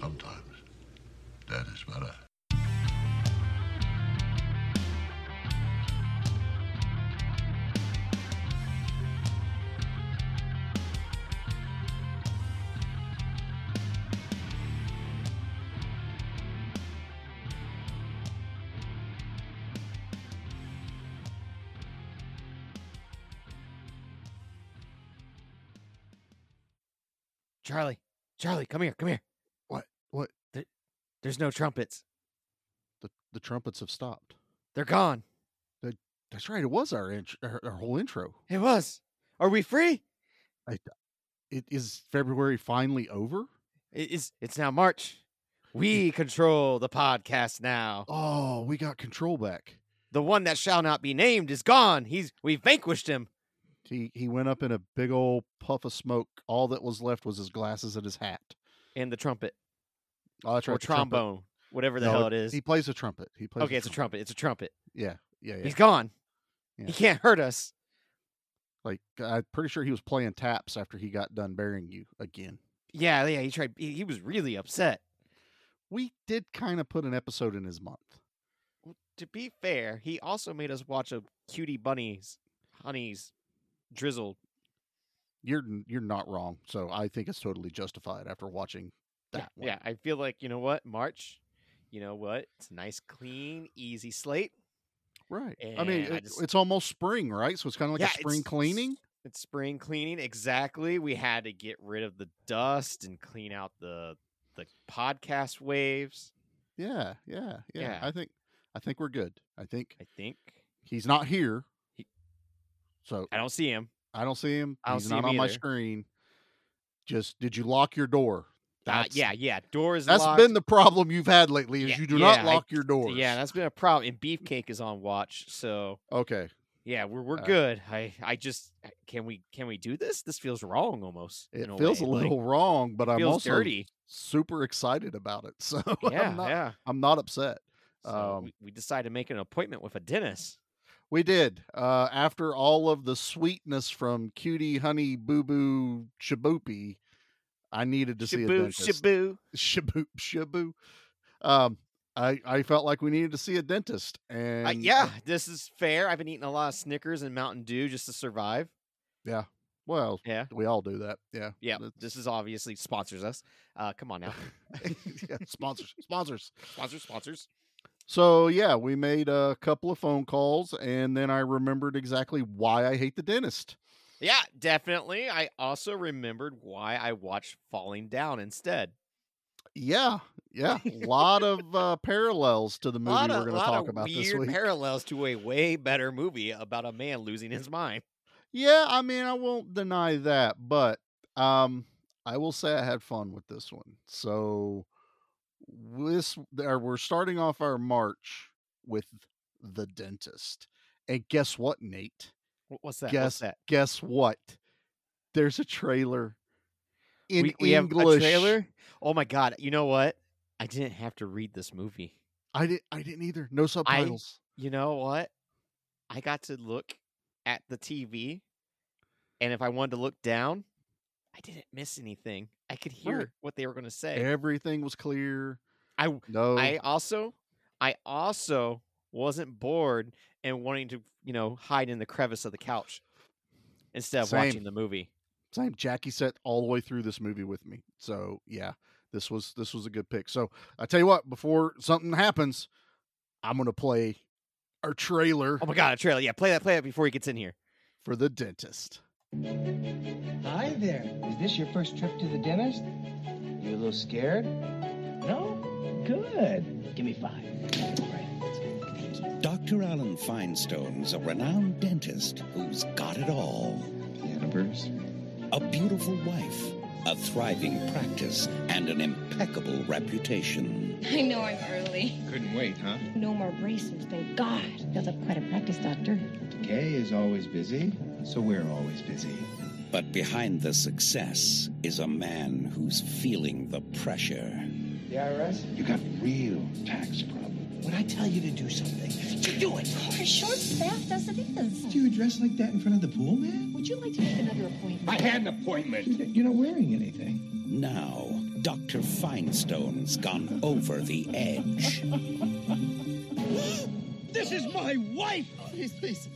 sometimes dead is better. Charlie, Charlie, come here, come here. What? What? There's no trumpets. The the trumpets have stopped. They're gone. That's right. It was our intro, our, our whole intro. It was. Are we free? It is February finally over. It is. It's now March. We control the podcast now. Oh, we got control back. The one that shall not be named is gone. He's we vanquished him. He he went up in a big old puff of smoke. All that was left was his glasses and his hat. And the trumpet Oh, that's right. or the trumpet. trombone, whatever the No, hell it is. He plays a trumpet. He plays. okay, it's a trumpet. It's a trumpet. Yeah, yeah, yeah. He's gone. Yeah. He can't hurt us. Like I'm pretty sure he was playing taps after he got done burying you again. Yeah, yeah. He tried. He, he was really upset. We did kind of put an episode in his month. Well, to be fair, he also made us watch a cutie bunnies, honeys, drizzle. You're you're not wrong. So I think it's totally justified after watching Yeah, one. yeah. I feel like you know what March. You know what? It's a nice, clean, easy slate. Right. I mean, And I just- it's almost spring, right? So it's kind of like Yeah, a spring it's- cleaning. It's spring cleaning. Exactly. We had to get rid of the dust and clean out the the podcast waves. Yeah, yeah, yeah, Yeah. I think I think we're good. I think I think he's not here. He- so I don't see him. I don't see him. I don't he's see not him on my screen. Just did you lock your door? Uh, That's yeah, yeah. Doors. That's locked. That's been the problem you've had lately is Yeah, you do yeah, not I- lock your doors. Yeah, that's been a problem. And Beefcake is on watch, so okay. yeah, we're we're Uh, good. I I just can we can we do this? This feels wrong almost. It in feels way, a like, little wrong, but I'm also dirty. super excited about it. So Yeah, I'm not yeah. I'm not upset. So Um, we, we decided to make an appointment with a dentist. We did. Uh, after all of the sweetness from Cutie Honey Boo Boo Shaboopy, I needed to see a dentist. shaboo. Shaboop Shaboo. Um, I I felt like we needed to see a dentist, and Uh, yeah, this is fair. I've been eating a lot of Snickers and Mountain Dew just to survive. yeah. Well, Yeah, we all do that. Yeah, yeah. This is obviously sponsors us. Uh, come on now, yeah, sponsors, sponsors. sponsors, sponsors. So yeah, we made a couple of phone calls, and then I remembered exactly why I hate the dentist. Yeah, definitely. I also remembered why I watched Falling Down instead. Yeah, yeah, a lot of uh, parallels to the movie we're going to talk about this week. parallels to a way better movie about a man losing his mind. Yeah, I mean, I won't deny that, but um, I will say I had fun with this one. So this, there, we're starting off our march with the dentist, and guess what, Nate? Wh- What's that? guess What's that? guess what? There's a trailer in we, we have English. a trailer. Oh my god! You know what? I didn't have to read this movie. I didn't. I didn't either. No subtitles. You know what? I got to look at the TV, and if I wanted to look down, I didn't miss anything. I could hear Right. what they were going to say. Everything was clear. I No. I also I also wasn't bored and wanting to, you know, hide in the crevice of the couch instead of Same. watching the movie. Same. Jackie sat all the way through this movie with me. So yeah, this was this was a good pick. So I tell you what, before something happens, I'm gonna play our trailer Oh my god, a trailer. Yeah, play that play that before he gets in here. for the dentist. Hi there. Is this your first trip to the dentist? You a little scared? No? Good. Give me five. Right. Dr. Alan Feinstone's a renowned dentist who's got it all Annabers. a beautiful wife, a thriving practice, and an impeccable reputation. I know I'm early. Couldn't wait, huh? No more braces, thank God. Feels up quite a practice, doctor. Kay is always busy, so we're always busy. But behind the success is a man who's feeling the pressure. The IRS? You got real tax problems. When I tell you to do something, you do it. We're short staffed as it is. Do you dress like that in front of the pool, man? Would you like to make another appointment? I had an appointment. You're not wearing anything. Now, Dr. Feinstone's gone over the edge. This is my wife! Oh, please, please.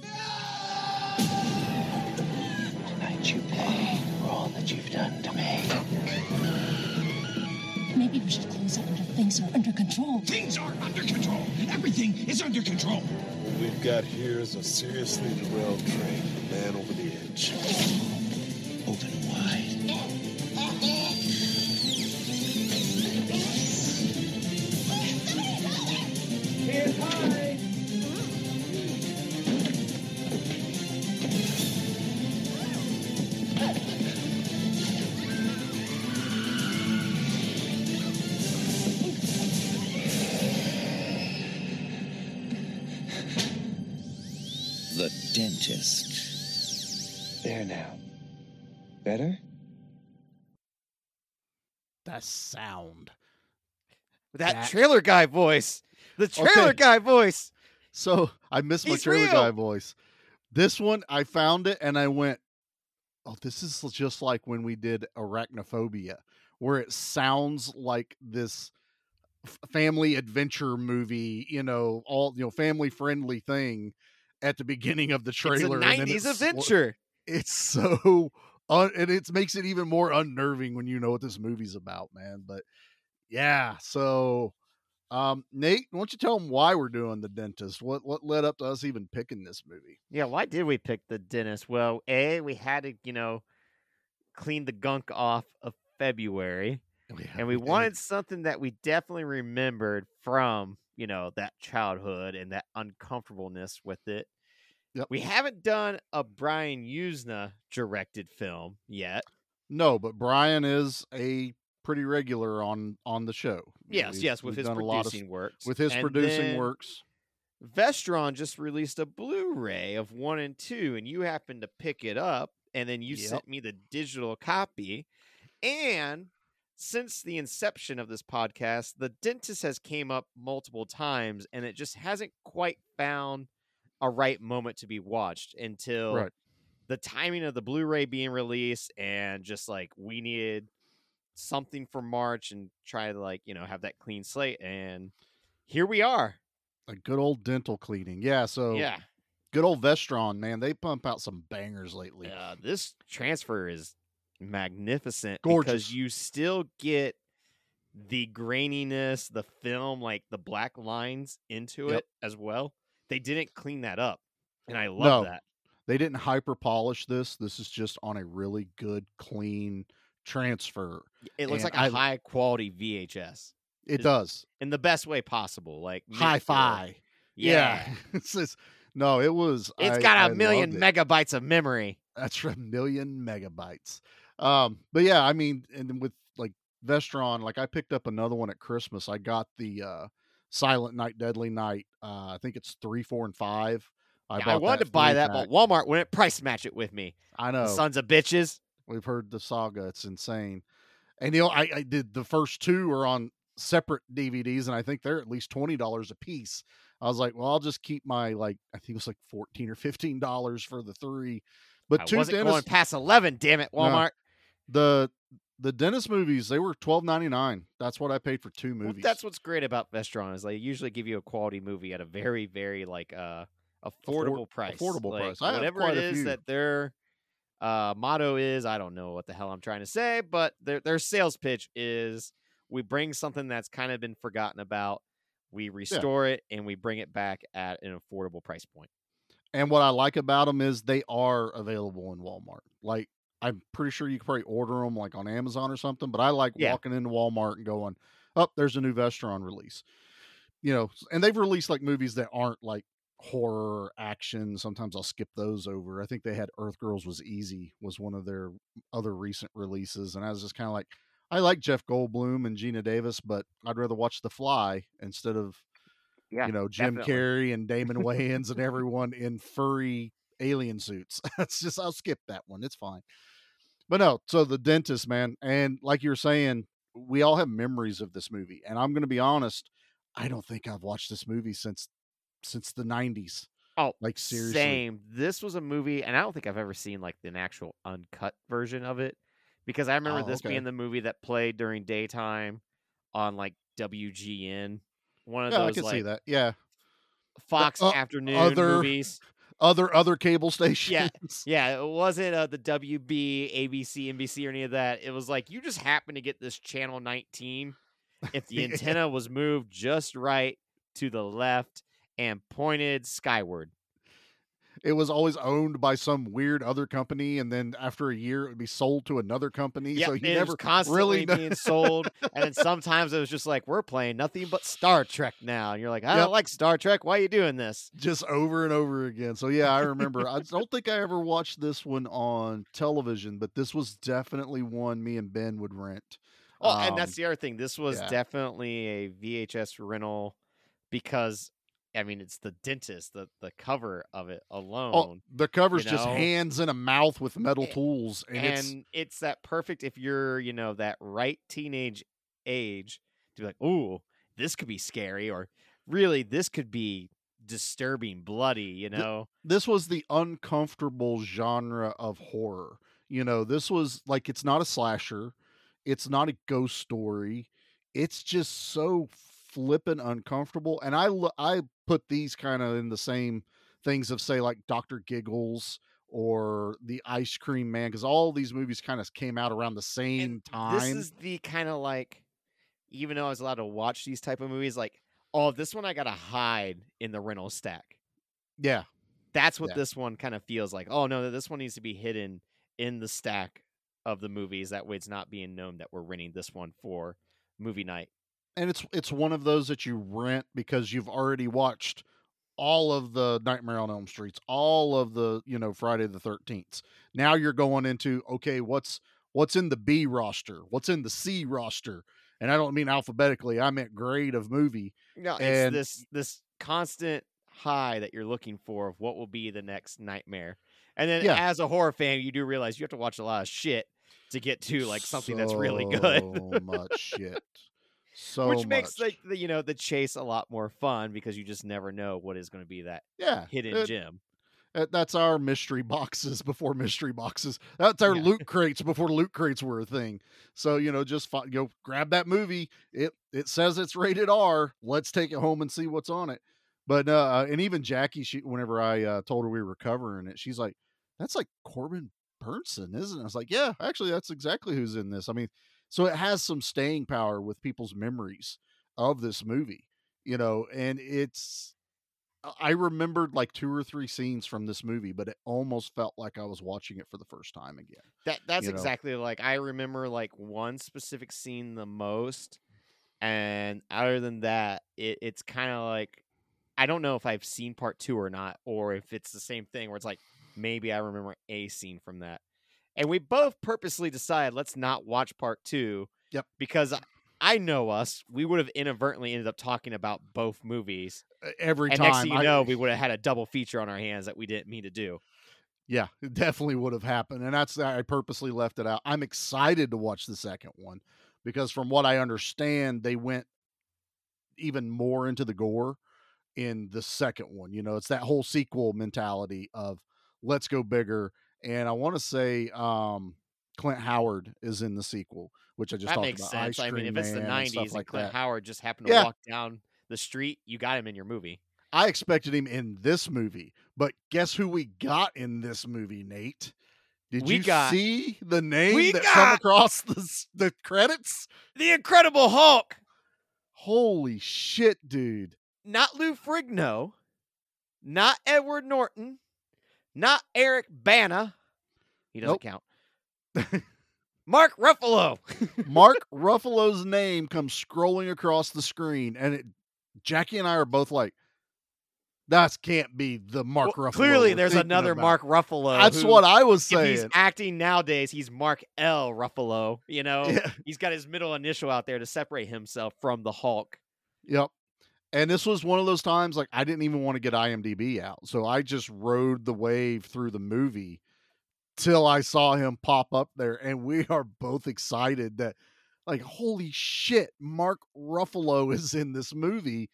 Tonight you pay for all that you've done to me. Maybe we should close up until things are under control. Things are under control! Everything is under control! What we've got here is a seriously derailed train, man over the edge. Dentist. There now. Better? That sound. That, That- trailer guy voice. The trailer Okay. guy voice. So I missed my He's trailer real. guy voice. This one, I found it and I went, "Oh, this is just like when we did Arachnophobia, where it sounds like this family adventure movie. You know, all you know, family friendly thing at the beginning of the trailer. it's a and 90s it's adventure. It's so, un- and it makes it even more unnerving when you know what this movie's about, man. But yeah, so um, Nate, why don't you tell them why we're doing the dentist? What what led up to us even picking this movie? Yeah, why did we pick the dentist? Well, A, we had to, you know, clean the gunk off of February. and we did. wanted something that we definitely remembered from, you know, that childhood and that uncomfortableness with it. Yep. We haven't done a Brian Yuzna directed film yet. no, but Brian is a pretty regular on on the show. Yes, we've- yes, with his lot of producing works. with his And producing works. Vestron just released a Blu-ray of one and two, and you happened to pick it up, and then you Yep. sent me the digital copy. And since the inception of this podcast, the dentist has came up multiple times, and it just hasn't quite found a right moment to be watched until Right. the timing of the Blu-ray being released, and just like we needed something for March and try to like you know have that clean slate, and here we are. A good old dental cleaning. Yeah, so Yeah. good old Vestron, man. They pump out some bangers lately. Uh, this transfer is magnificent Gorgeous. because you still get the graininess, the film, like the black lines into Yep. it as well. They didn't clean that up, and I love No. that. They didn't hyper polish this. This is just on a really good, clean transfer. It looks And like a I- high quality VHS It Is- does. in the best way possible. Like hi-fi. Yeah, it's just, no, it was. it's I- got I a million megabytes of memory. That's a million megabytes. Um, but yeah, I mean, and with like Vestron, like I picked up another one at Christmas. I got the uh Silent Night, Deadly Night. Uh, I think it's three, four, and five. I, Yeah, I wanted to buy that, three-pack. but Walmart wouldn't price match it with me. I know Sons of bitches. we've heard the saga; it's insane. And you know, I, I did the first two are on separate DVDs, and I think they're at least twenty dollars a piece. I was like, well, I'll just keep my like I think it was like fourteen or fifteen dollars for the three. But I two wasn't going past eleven. Damn it, No. Walmart. the the dentist movies they were twelve ninety nine. That's what I paid for two Well, movies. that's what's great about Vestron is they usually give you a quality movie at a very, very like uh affordable price. affordable Like, price. I whatever it is that their uh motto is, I don't know what the hell I'm trying to say, but their their sales pitch is we bring something that's kind of been forgotten about, we restore it, and we bring it back at an affordable price point. And what I like about them is they are available in Walmart. Like I'm pretty sure you can probably order them like on Amazon or something. But I like Yeah. walking into Walmart and going, "Oh, there's a new Vestron release." You know, and they've released like movies that aren't like horror action. Sometimes I'll skip those over. I think they had Earth Girls was Easy was one of their other recent releases, and I was just kind of like, I like Jeff Goldblum and Geena Davis, but I'd rather watch The Fly instead of Yeah, you know Jim definitely. Carrey and Damon Wayans and everyone in furry alien suits. It's just I'll skip that one. It's fine. But no, so the dentist man, and like you were saying, we all have memories of this movie. And I'm going to be honest, I don't think I've watched this movie since since the 90s. Oh, Like seriously. Same. This was a movie, and I don't think I've ever seen like an actual uncut version of it because I remember Oh, this okay. being the movie that played during daytime on like WGN, one of Yeah, I those can see that. Yeah. Fox uh, afternoon other- movies. Other other cable stations. Yeah, yeah. it wasn't uh, the WB, ABC, NBC, or any of that. It was like you just happen to get this channel 19 if the Yeah. antenna was moved just right to the left and pointed skyward. It was always owned by some weird other company, and then after a year, it would be sold to another company. Yeah, so you it never constantly really being sold, and then sometimes it was just like we're playing nothing but Star Trek now, and you're like, I Yep. don't like Star Trek. Why are you doing this? just over and over again. So yeah, I remember. I don't think I ever watched this one on television, but this was definitely one me and Ben would rent. Oh, and that's Um, the other thing. This was yeah. definitely a VHS rental because, I mean, it's the dentist. The the cover of it oh, alone. Oh, the cover's just know? hands in a mouth with metal tools, and, it's and it's that perfect if you're you know that right teenage age to be like ooh, this could be scary or really this could be disturbing bloody you know this was the uncomfortable genre of horror. You know, this was like it's not a slasher, it's not a ghost story. It's just so flippin' uncomfortable. And I lo- I put these kind of in the same things of say like Doctor Giggles or the Ice Cream Man because all these movies kind of came out around the same time. this is the kind of like even though i was allowed to watch these type of movies like oh this one i gotta hide in the rental stack yeah, that's what Yeah. this one kind of feels like oh no this one needs to be hidden in the stack of the movies that way it's not being known that we're renting this one for movie night and it's it's one of those that you rent because you've already watched all of the Nightmare on Elm Streets, all of the you know Friday the Thirteenth. Now you're going into okay, what's what's in the B roster, what's in the C roster, and I don't mean alphabetically. I meant grade of movie. No, it's this this constant high that you're looking for of what will be the next nightmare. And then Yeah. as a horror fan, you do realize you have to watch a lot of shit to get to like something that's really good. So much shit. So Which makes much. like the you know the chase a lot more fun because you just never know what is going to be that yeah hidden it- gem. that- that's our mystery boxes before mystery boxes. That's our Yeah. loot crates before loot crates were a thing. So you know, just go grab that movie. It it says it's rated R. Let's take it home and see what's on it. But uh, and even Jackie, she whenever I uh, told her we were covering it, she's like, "That's like Corbin Bernsen, isn't it?" I was like, "Yeah, actually, that's exactly who's in this." I mean, so it has some staying power with people's memories of this movie, you know, and it's uh, I remembered like two or three scenes from this movie, but it almost felt like I was watching it for the first time again. That that's you know. exactly like I remember like one specific scene the most, and other than that, it, it's kind of like I don't know if I've seen part two or not, or if it's the same thing where it's like maybe I remember a scene from that, and we both purposely decided let's not watch part two. Yep. because I, know us, we would have inadvertently ended up talking about both movies, Every and time, next thing you I- know, we would have had a double feature on our hands that we didn't mean to do. yeah, it definitely would have happened, and that's I purposely left it out. I'm excited to watch the second one because, from what I understand, they went even more into the gore in the second one. You know, it's that whole sequel mentality of let's go bigger. And I want to say um, Clint Howard is in the sequel, which I just that talked makes about. sense. I mean, if it's the Man and '90s and like Clint that. Howard just happened to Yeah. walk down the street, you got him in your movie. I expected him in this movie, but guess who we got in this movie, Nate? Did We you got- see the name that come across the the credits? The Incredible Hulk, Holy shit, dude! not Lou Ferrigno, not Edward Norton, not Eric Bana. He doesn't Nope. count. Mark Ruffalo. Mark Ruffalo's name comes scrolling across the screen, and it, Jackie and I are both like, "That can't be the Mark Well, Ruffalo." clearly, there's another about." Mark Ruffalo. That's who, what I was saying. he's acting nowadays, he's Mark L. Ruffalo. You know, Yeah. he's got his middle initial out there to separate himself from the Hulk. Yep. And this was one of those times like I didn't even want to get IMDb out. So I just rode the wave through the movie till I saw him pop up there and we are both excited that like holy shit, Mark Ruffalo is in this movie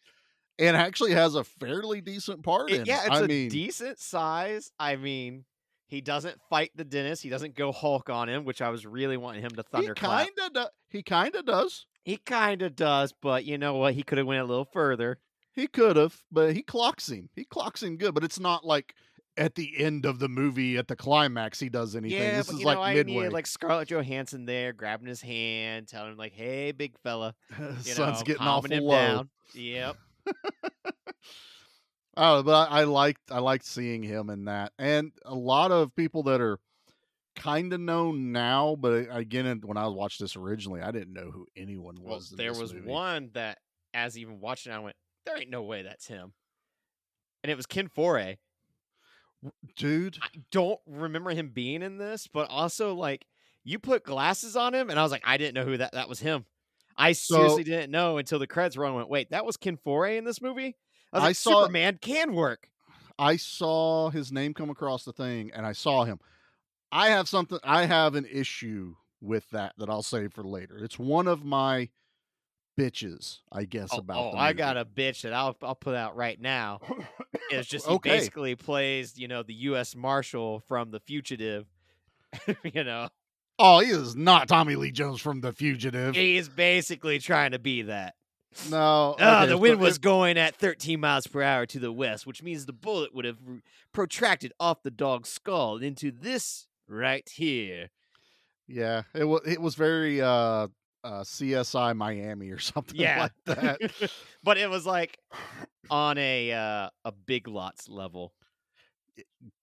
and actually has a fairly decent part It- in yeah, it. it's I a mean, decent size. I mean, He doesn't fight the dentist. He doesn't go Hulk on him, which I was really wanting him to He thunderclap. kind of do- he kind of does. He kind of does, but you know what? He could have went a little further. He could have, but he clocks him. He clocks him good, but it's not like at the end of the movie at the climax he does anything. Yeah, this but is like know, midway. needed like Scarlett Johansson there, grabbing his hand, telling him like, "Hey, big fella, you Sun's know, getting awful him low. down." Yep. Oh, but I, I liked I liked seeing him in that, and a lot of people that are kind of known now, but uh, again, when I watched this originally, I didn't know who anyone was. in there was movie. one that, as even watching, I went, "There ain't no way that's him," and it was Ken Foree. dude. I don't remember him being in this, but also like you put glasses on him, and I was like, I didn't know who that that was him. I So- seriously didn't know until the credits run. Went, wait, that was Ken Foree in this movie. I was I like, saw- Superman can work. I saw his name come across the thing, and I saw him. I have something. I have an issue with that that I'll save for later. It's one of my bitches, I guess, Oh, about. oh, I got a bitch that I'll I'll put out right now. It's just he Okay. basically plays, you know, the U.S. Marshal from The Fugitive. you know, Oh, he is not Tommy Lee Jones from The Fugitive. he is basically trying to be that. No, okay, the wind was going at 13 miles per hour to the west, which means the bullet would have protracted off the dog's skull into this right here. Yeah, it was. It was very uh, uh, CSI Miami or something Yeah. like that. but it was like on a uh, a big lots level.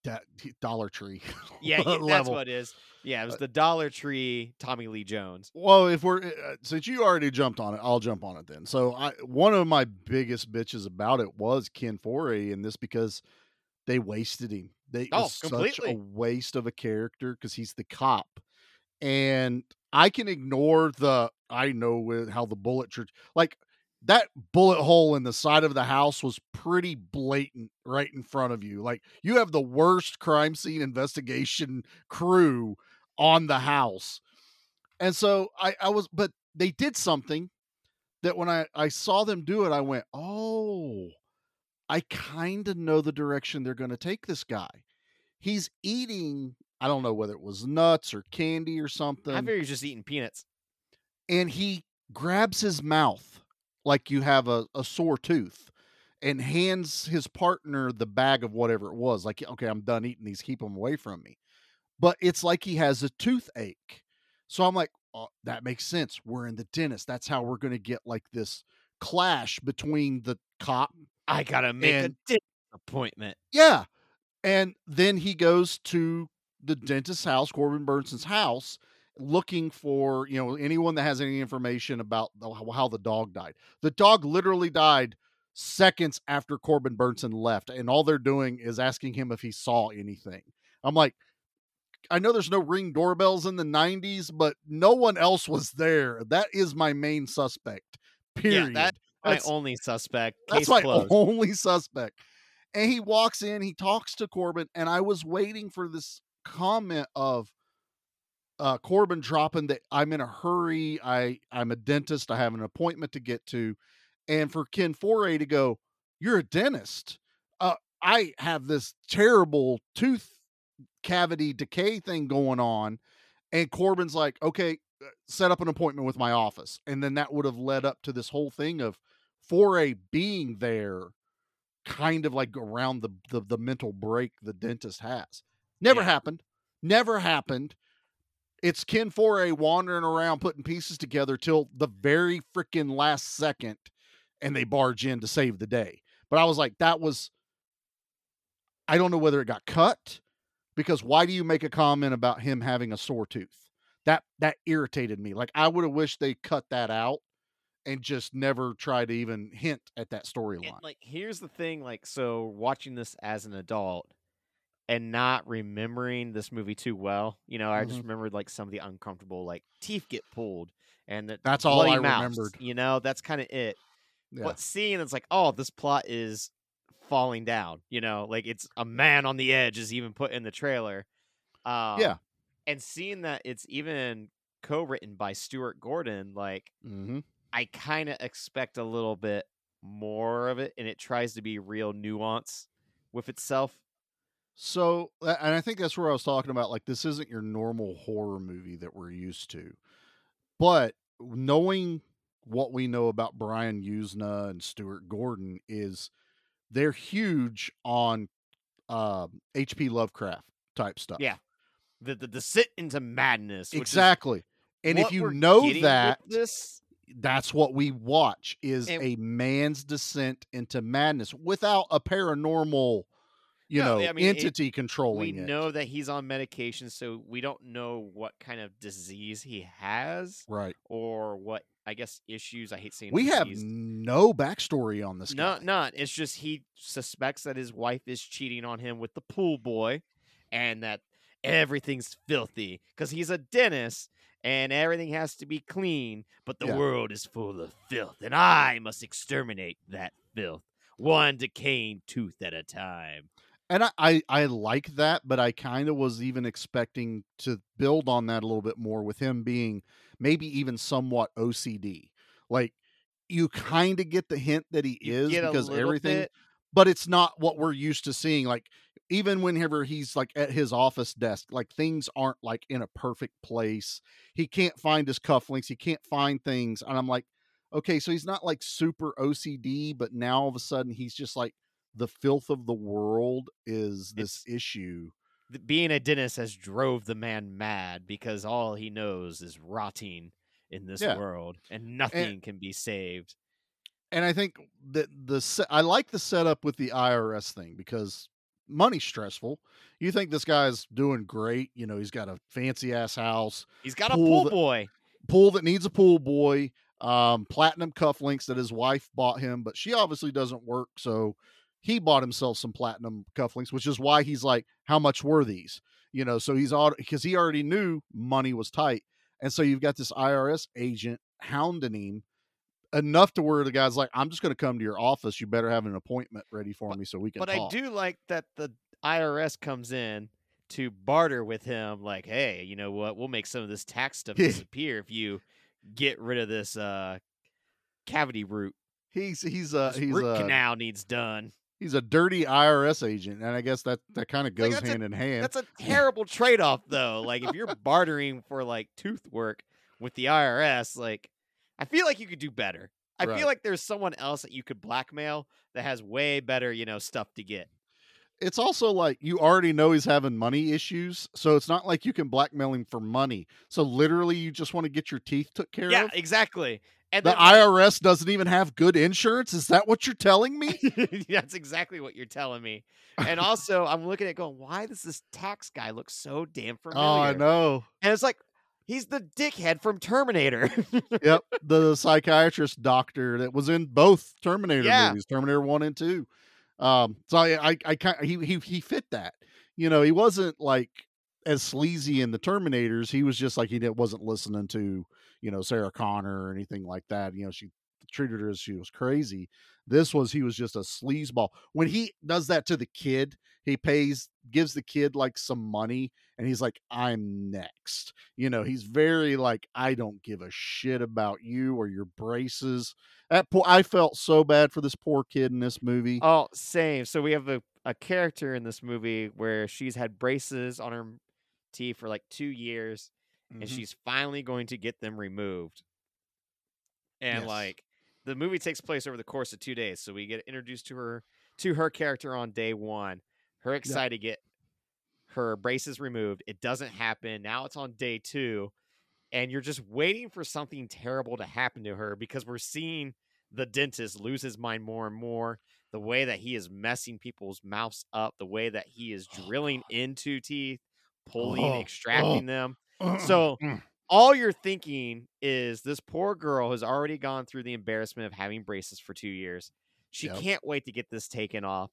that Dollar Tree. Yeah, that's what it is. Yeah, it Uh, was the Dollar Tree Tommy Lee Jones. Well, if we're uh, since you already jumped on it, I'll jump on it then. So, I one of my biggest bitches about it was Ken Foree in this because they wasted him. They Oh, it's such a waste of a character because he's the cop, and I can ignore the I know with how the bullet church like that bullet hole in the side of the house was pretty blatant right in front of you. Like you have the worst crime scene investigation crew on the house. And so I, I was, but they did something that when I, I saw them do it, I went, oh, I kind of know the direction they're going to take this guy. He's eating, I don't know whether it was nuts or candy or something I figured he was just eating peanuts. and he grabs his mouth like you have a, a sore tooth and hands his partner the bag of whatever it was like okay i'm done eating these keep them away from me but it's like he has a toothache so i'm like oh, that makes sense we're in the dentist that's how we're going to get like this clash between the cop I gotta make And- a dentist appointment. yeah. And then he goes to the dentist's house, Corbin Bernsen's house, looking for, you know, anyone that has any information about the, how- the dog died. The dog literally died seconds after Corbin Bernsen left, and all they're doing is asking him if he saw anything. I'm like, I know there's no ring doorbells in the 90s, but no one else was there. That is my main suspect. Period. that- My That's- only suspect. that's my closed. only suspect. And he walks in, he talks to Corbin, and I was waiting for this comment of uh Corbin dropping that I'm in a hurry. I I'm a dentist. I have an appointment to get to. And for Ken Foree to go, You're a dentist. Uh I have this terrible tooth cavity decay thing going on. And Corbin's like, okay, uh, set up an appointment with my office. And then that would have led up to this whole thing of Foree being there, kind of like around the the, the mental break the dentist has. Never Yeah. happened. Never happened. It's Ken Foree wandering around putting pieces together till the very freaking last second, and they barge in to save the day. But I was like, that was. I don't know whether it got cut because why do you make a comment about him having a sore tooth? That that irritated me. Like I would have wished they cut that out and just never try to even hint at that storyline. like here's the thing like so watching this as an adult and not remembering this movie too well you know i just Mhm. remembered like some of the uncomfortable like teeth get pulled and the That's all I mouths, remembered. you know that's kind of it Yeah. but seeing it's like oh this plot is falling down you know like it's a man on the edge is even put in the trailer um, Yeah. and seeing that it's even co-written by stuart gordon like hmm I kind of expect a little bit more of it, and it tries to be real nuance with itself. So, and I think that's where I was talking about. Like, this isn't your normal horror movie that we're used to. But knowing what we know about Brian Yuzna and Stuart Gordon is they're huge on um, H.P. Lovecraft type stuff. Yeah. The the descent into madness. exactly. And if you know that, this that's what we watch is And- a man's descent into madness without a paranormal, you No, know, I mean, it- entity we controlling it. know that he's on medication, so we don't know what kind of disease he has Right. or what I guess issues. I hate saying We have no backstory on this No, guy. none. It's just he suspects that his wife is cheating on him with the pool boy, and that everything's filthy because he's a dentist and everything has to be clean. But the Yeah. world is full of filth, and I must exterminate that filth, one decaying tooth at a time. And I, I, I like that, but I kind of was even expecting to build on that a little bit more with him being maybe even somewhat OCD. Like you kind of get the hint that he You is because everything bit- but it's not what we're used to seeing. Like even whenever he's like at his office desk, like things aren't like in a perfect place. He can't find his cufflinks. He can't find things, and I'm like, okay, so he's not like super OCD, but now all of a sudden he's just like the filth of the world is this issue. being a dentist has drove the man mad because all he knows is rotting in this Yeah. world and nothing can be saved. And I think that the I like the setup with the IRS thing because money's stressful. You think this guy's doing great, you know, he's got a fancy ass house. He's got a Pool pool that- boy. pool that needs a pool boy, um, platinum cufflinks that his wife bought him, but she obviously doesn't work, so he bought himself some platinum cufflinks, which is why he's like, "How much were these?" You know, so he's all because he already knew money was tight, and so you've got this IRS agent hounding him enough to where the guy's like, "I'm just going to come to your office. You better have an appointment ready for me so we can." But talk. I do like that the IRS comes in to barter with him, like, hey, you know what? We'll make some of this tax stuff disappear if you get rid of this uh, cavity root. He's he's a This he's root a canal needs done. he's a dirty IRS agent, and I guess that that kind of Like, goes a- hand in hand. That's a terrible trade off, though. Like, if you're bartering for like tooth work with the IRS, like, I feel like you could do better. I Right. feel like there's someone else that you could blackmail that has way better, you know, stuff to get. it's also like you already know he's having money issues, so it's not like you can blackmail him for money. So literally, you just want to get your teeth took care Yeah, of. Yeah, exactly. And The then, IRS doesn't even have good insurance. Is that what you're telling me? That's exactly what you're telling me. And also, I'm looking at it going, why does this tax guy look so damn familiar? oh, I know. And it's like, he's the dickhead from Terminator. Yep, the psychiatrist doctor that was in both Terminator Yeah. movies, Terminator One and Two. Um, so I, I, I kind he he he fit that. You know, he wasn't like as sleazy in the Terminators. He was just like he didn't, wasn't listening to you know Sarah Connor or anything like that. You know, she treated her as she was crazy. This was he was just a sleazeball. When he does that to the kid, he pays gives the kid like some money and he's like i'm next you know he's very like i don't give a shit about you or your braces that poor i felt so bad for this poor kid in this movie oh, same. So we have a, a character in this movie where she's had braces on her teeth for like two years and Mhm. she's finally going to get them removed. And Yes. like the movie takes place over the course of two days, so we get introduced to her to her character on day one. Her excited to get her braces removed. It doesn't happen. Now it's on day two, and you're just waiting for something terrible to happen to her because we're seeing the dentist lose his mind more and more. The way that he is messing people's mouths up, the way that he is drilling into teeth, pulling, Oh, extracting them. Uh-uh. So Mm. all you're thinking is this poor girl has already gone through the embarrassment of having braces for two years. She Yep. can't wait to get this taken off.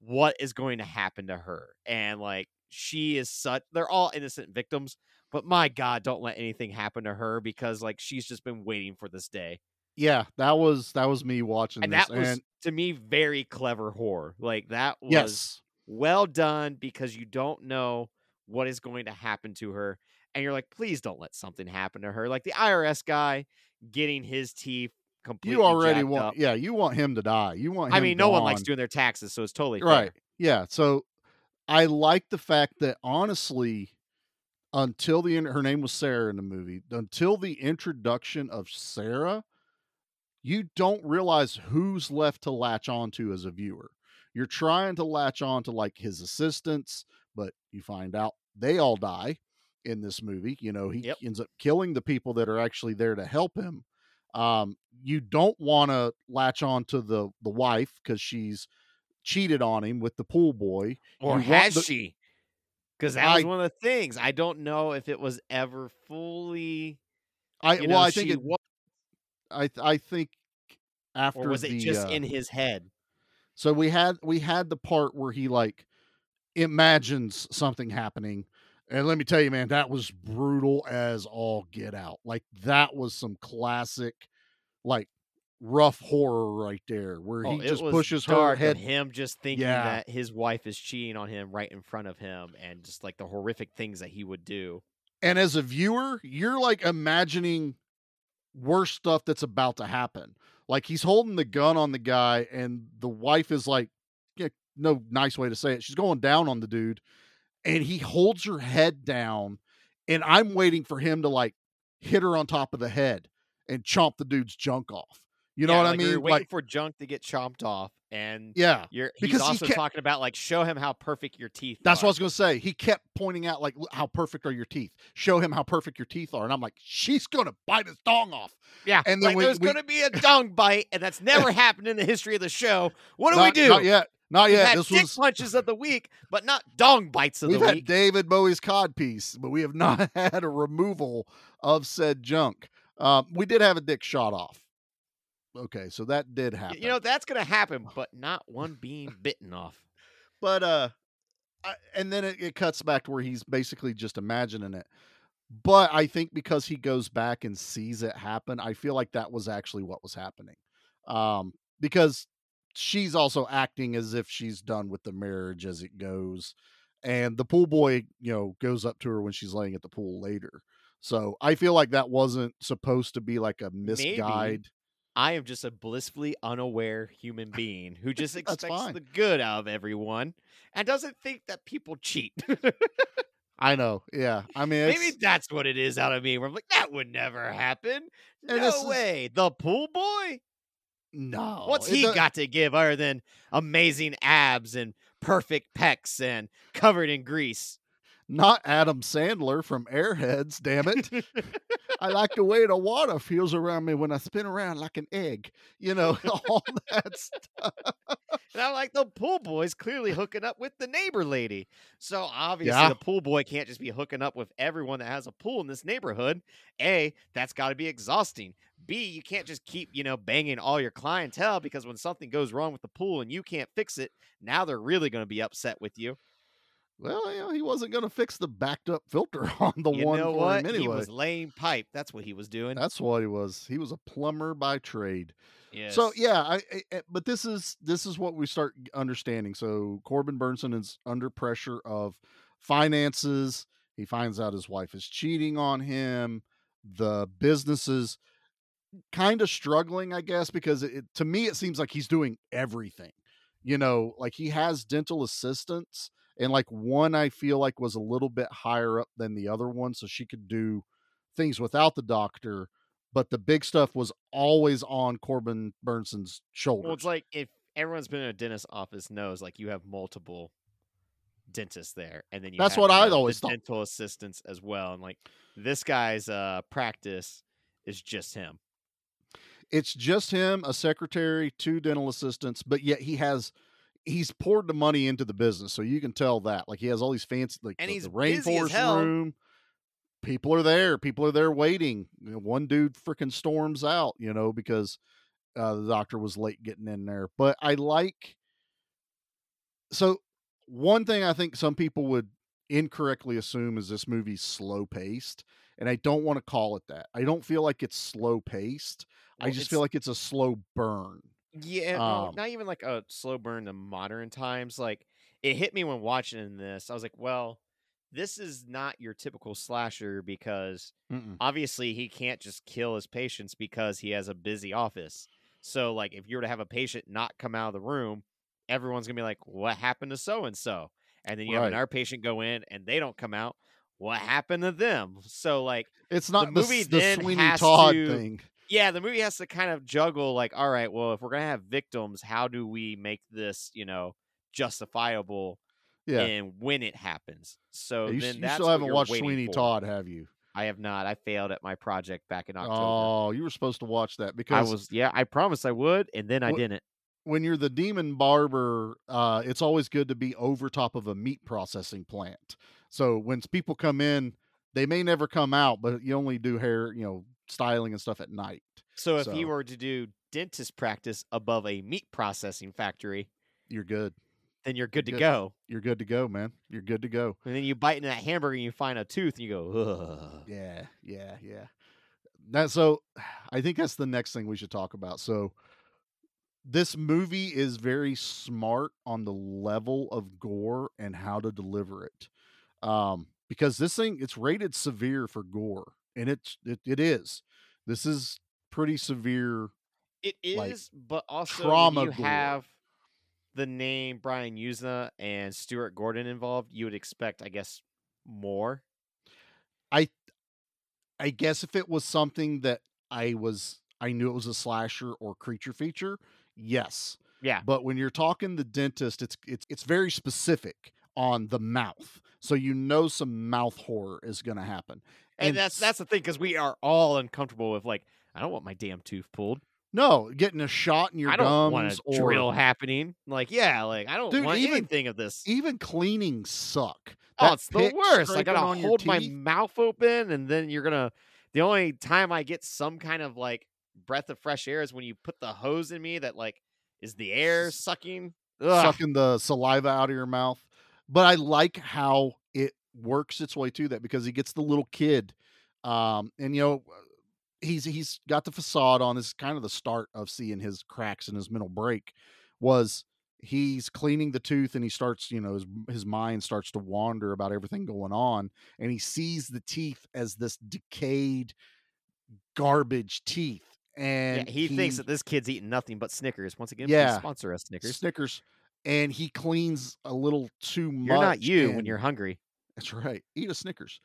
What is going to happen to her? And like she is such they're all innocent victims, but my God, don't let anything happen to her because like she's just been waiting for this day. yeah that was that was me watching And this that was and to me very clever horror. Like that was yes well done because you don't know what is going to happen to her and you're like please don't let something happen to her like the irs guy getting his teeth completely you already want up. yeah you want him to die you want him i mean no one likes doing their taxes so it's totally fair. right yeah so I like the fact that honestly, until the her name was Sarah in the movie, until the introduction of Sarah, you don't realize who's left to latch onto as a viewer. You're trying to latch on to like his assistants, but you find out they all die in this movie. You know, he Yep. ends up killing the people that are actually there to help him. Um, you don't want to latch on to the the wife because she's cheated on him with the pool boy. Or You has the- she? Because that was one of the things. I don't know if it was ever fully. I well, know, I think it. wa- I I think after or was it just uh, in his head? So we had we had the part where he like imagines something happening. And let me tell you, man, that was brutal as all get out. Like that was some classic, like rough horror right there, where Oh, he just pushes her head. him just thinking Yeah. that his wife is cheating on him right in front of him, and just like the horrific things that he would do. And as a viewer, you're like imagining worse stuff that's about to happen. Like he's holding the gun on the guy, and the wife is like, yeah, no nice way to say it. She's going down on the dude, and he holds her head down, and I'm waiting for him to like hit her on top of the head and chomp the dude's junk off. You know Yeah, what like, I You're mean? waiting Like, for junk to get chomped off, and yeah. you're because he's he also kept- talking about like show him how perfect your teeth. That's what I was going to say. He kept pointing out, like, how perfect are your teeth? Show him how perfect your teeth are. And I'm like, she's going to bite his dong off. Yeah, And then like we- there's we- going to be a dong bite, and that's never happened in the history of the show. What do we do? Not yet. Not yet. We've This dick was punches of the week, but not dong bites of the week. We've had. David Bowie's codpiece, but we have not had a removal of said junk. Um, we did have a dick shot off. Okay, so that did happen. You know that's going to happen, but not one being bitten off. but uh, I, and then it, it cuts back to where he's basically just imagining it. But I think because he goes back and sees it happen, I feel like that was actually what was happening. Um, because she's also acting as if she's done with the marriage as it goes. And the pool boy, you know, goes up to her when she's laying at the pool later. So I feel like that wasn't supposed to be like a Maybe. I am just a blissfully unaware human being who just expects the good out of everyone and doesn't think that people cheat. I know. Yeah. I mean, Maybe it's- that's what it is out of me. Where I'm like, that would never happen. And no is- way. The pool boy? no. What's he got to give other than amazing abs and perfect pecs and covered in grease? Not Adam Sandler from Airheads, damn it. I like the way the water feels around me when I spin around like an egg. You know, all that stuff. And I'm like, the pool boy's clearly hooking up with the neighbor lady. So obviously, Yeah. the pool boy can't just be hooking up with everyone that has a pool in this neighborhood. A, that's got to be exhausting. B, you can't just keep, you know, banging all your clientele because when something goes wrong with the pool and you can't fix it, now they're really going to be upset with you. Well, you know, he wasn't going to fix the backed up filter on the you one know for what? him anyway. He was laying pipe. That's what he was doing. That's what he was. He was a plumber by trade. yes. So yeah, I, I, I- but this is this is what we start understanding. So Corbin Bernsen is under pressure of finances. He finds out his wife is cheating on him. The businesses kind of struggling, I guess, because it, to me it seems like he's doing everything. You know, like he has dental assistants, and like one I feel like was a little bit higher up than the other one, so she could do things without the doctor. But the big stuff was always on Corbin Bernsen's shoulders. Well, it's like if everyone's been in a dentist office knows, like you have multiple dentists there, and then you That's have, what I'd always thought. dental assistants as well, and like this guy's uh practice is just him. it's just him, a secretary, two dental assistants, but yet he has he's poured the money into the business, so you can tell that. Like he has all these fancy, like And the, he's the rainforest room. People are there. People are there waiting. You know, one dude freaking storms out, you know, because uh, the doctor was late getting in there. But I like. So one thing I think some people would incorrectly assume is this movie's slow paced, and I don't want to call it that. I don't feel like it's slow paced. I just feel like it's a slow burn. Yeah, no, Um, not even like a slow burn to modern times. Like it hit me when watching this. I was like, well, this is not your typical slasher because Mm-mm. obviously he can't just kill his patients because he has a busy office. So like if you were to have a patient not come out of the room, everyone's gonna be like, What happened to so and so? and then you have Right. another patient go in and they don't come out. What happened to them? So like It's not the, movie the Sweeney Todd to- thing. Yeah, the movie has to kind of juggle like, all right, well, if we're gonna have victims, how do we make this, you know, justifiable Yeah. and when it happens? So you, then you still haven't watched Sweeney for. Todd, have you? I have not. I failed at my project back in October. Oh, you were supposed to watch that because I was yeah, I promised I would, and then I Wh- didn't. when you're the demon barber, uh, it's always good to be over top of a meat processing plant. So when people come in, they may never come out, but you only do hair, you know, styling and stuff at night. So if So- were to do dentist practice above a meat processing factory, You're good. then you're good to good. go. You're good to go, man. You're good to go. And then you bite into that hamburger and you find a tooth and you go, Ugh. Yeah, yeah, yeah. That so I think that's the next thing we should talk about. So this movie is very smart on the level of gore and how to deliver it. Um because this thing it's rated severe for gore and it's it, it is. This is pretty severe. It is, like, but also trauma you gore. have the name Brian Yuzna and Stuart Gordon involved, you would expect, I guess, more. I I guess if it was something that I was I knew it was a slasher or creature feature, yes. Yeah. But when you're talking the dentist, it's it's it's very specific on the mouth. So you know some mouth horror is going to happen. And, that's that's the thing because we are all uncomfortable with like I don't want my damn tooth pulled. no getting a shot in your I don't want gums a or drill happening. Like yeah, like I don't Dude, want even- anything of this. even cleaning suck. Oh, it's the worst. I gotta hold my mouth open, and then you're gonna. The only time I get some kind of like breath of fresh air is when you put the hose in me. That like is the air sucking. Ugh. sucking the saliva out of your mouth. But I like how works its way to that because he gets the little kid, um, and you know, he's he's got the facade on. This is kind of the start of seeing his cracks in his mental break. Was he's cleaning the tooth and he starts, you know, his his mind starts to wander about everything going on, and he sees the teeth as this decayed garbage teeth. Yeah, And he, thinks that this kid's eating nothing but Snickers. Once again, Yeah. sponsor us, Snickers. Snickers, and he cleans a little too much. You're not you when you're hungry. That's right. Eat a Snickers.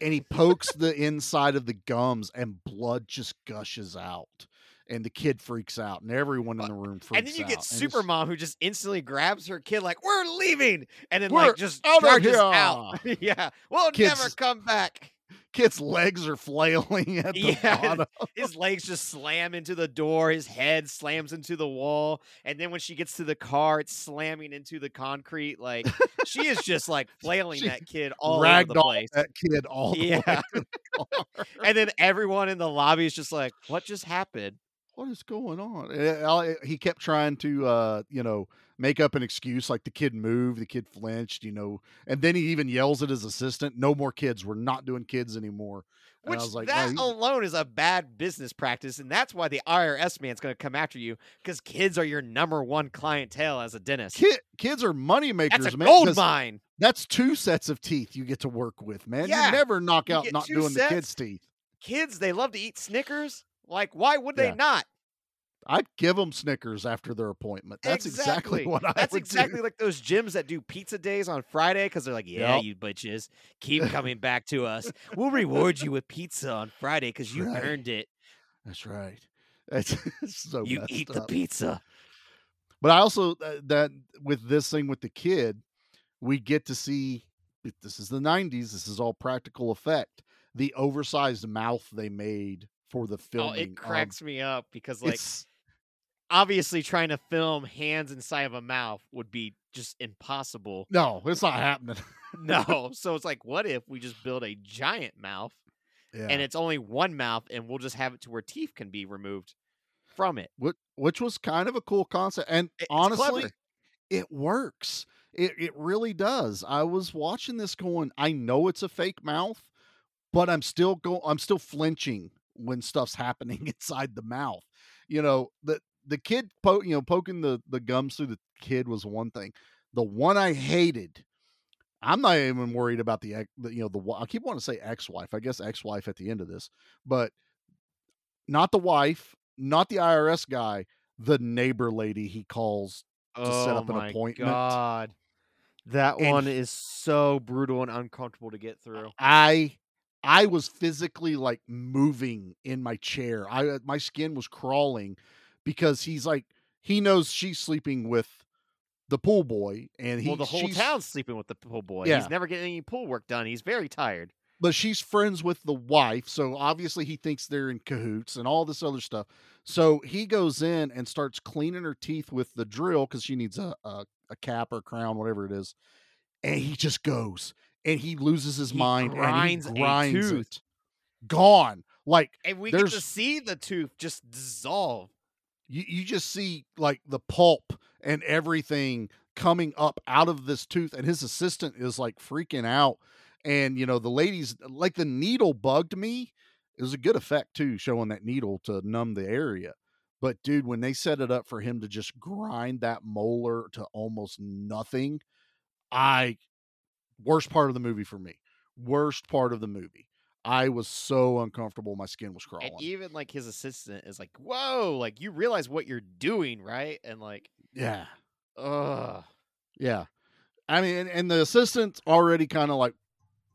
And he pokes the inside of the gums, and blood just gushes out. And the kid freaks out, and everyone in the room freaks out. And then you get Super Mom who just instantly grabs her kid like, "We're leaving," and then We're like just out of charges out. yeah, we'll never come back. Kid's legs are flailing at the Yeah. bottom. His legs just slam into the door. His head slams into the wall, and then when she gets to the car, it's slamming into the concrete. Like she is just like flailing She that kid all over the place. that kid all Yeah. the and then everyone in the lobby is just like, "What just happened?" what is going on? Eh, eh, and I- eh, He kept trying to, uh, you know, make up an excuse like the kid moved, the kid flinched, you know, and then he even yells at his assistant, "No more kids. We're not doing kids anymore." And Which I was like, that "No, you- alone is a bad business practice, and that's why the IRS man's going to come after you because kids are your number one clientele as a dentist. Kid, kids are money makers, That's a man. gold mine. That's two sets of teeth you get to work with, man. Yeah. You never knock out not doing the kids' teeth. Kids, they love to eat Snickers. Like, why would they not? I'd give them Snickers after their appointment. That's exactly, what I would do. That's exactly do. like those gyms that do pizza days on Friday because they're like, yeah, Yep. you bitches, keep coming back to us. We'll reward you with pizza on Friday because you Right. earned it. That's right. That's so you eat the pizza. But I also uh, that with this thing with the kid, we get to see. This is the '90s. This is all practical effect. The oversized mouth they made for the Oh, it cracks me up because like it's- obviously trying to film hands inside of a mouth would be just impossible. no, it's not happening. No. so it's like, what if we just build a giant mouth yeah. and it's only one mouth and we'll just have it to where teeth can be removed from it? Wh- which was kind of a cool concept. And It's honestly, clever. it works. It it really does. I was watching this going, I know it's a fake mouth, but I'm still go I'm still flinching when stuff's happening inside the mouth. You know, the the kid po- you know, poking the the gums through the kid was one thing. The one I hated I'm not even worried about the, ex- you know the I keep wanting to say ex-wife. I guess ex-wife at the end of this, but not the wife, not the IRS guy, the neighbor lady he calls to set oh up an my appointment. God. That And one is so brutal and uncomfortable to get through. I I was physically like moving in my chair. I uh, my skin was crawling because he's like he knows she's sleeping with the pool boy and he well, the whole town's sleeping with the pool boy. Yeah. He's never getting any pool work done. He's very tired. but she's friends with the wife, so obviously he thinks they're in cahoots and all this other stuff. So he goes in and starts cleaning her teeth with the drill because she needs a, a a cap or crown, whatever it is, and he just goes and he loses his He mind grinds and he grinds tooth. it. Gone. Like And we get to see the tooth just dissolve. You, you just see like the pulp and everything coming up out of this tooth and his assistant is like freaking out and you know the ladies like the needle bugged me. It was a good effect too showing that needle to numb the area but dude when they set it up for him to just grind that molar to almost nothing i worst part of the movie for me worst part of the movie i was so uncomfortable my skin was crawling And even like his assistant is like, "Whoa! Like you realize what you're doing, right?" And like, yeah ugh. Yeah. I mean, and, and the assistant's already kind of like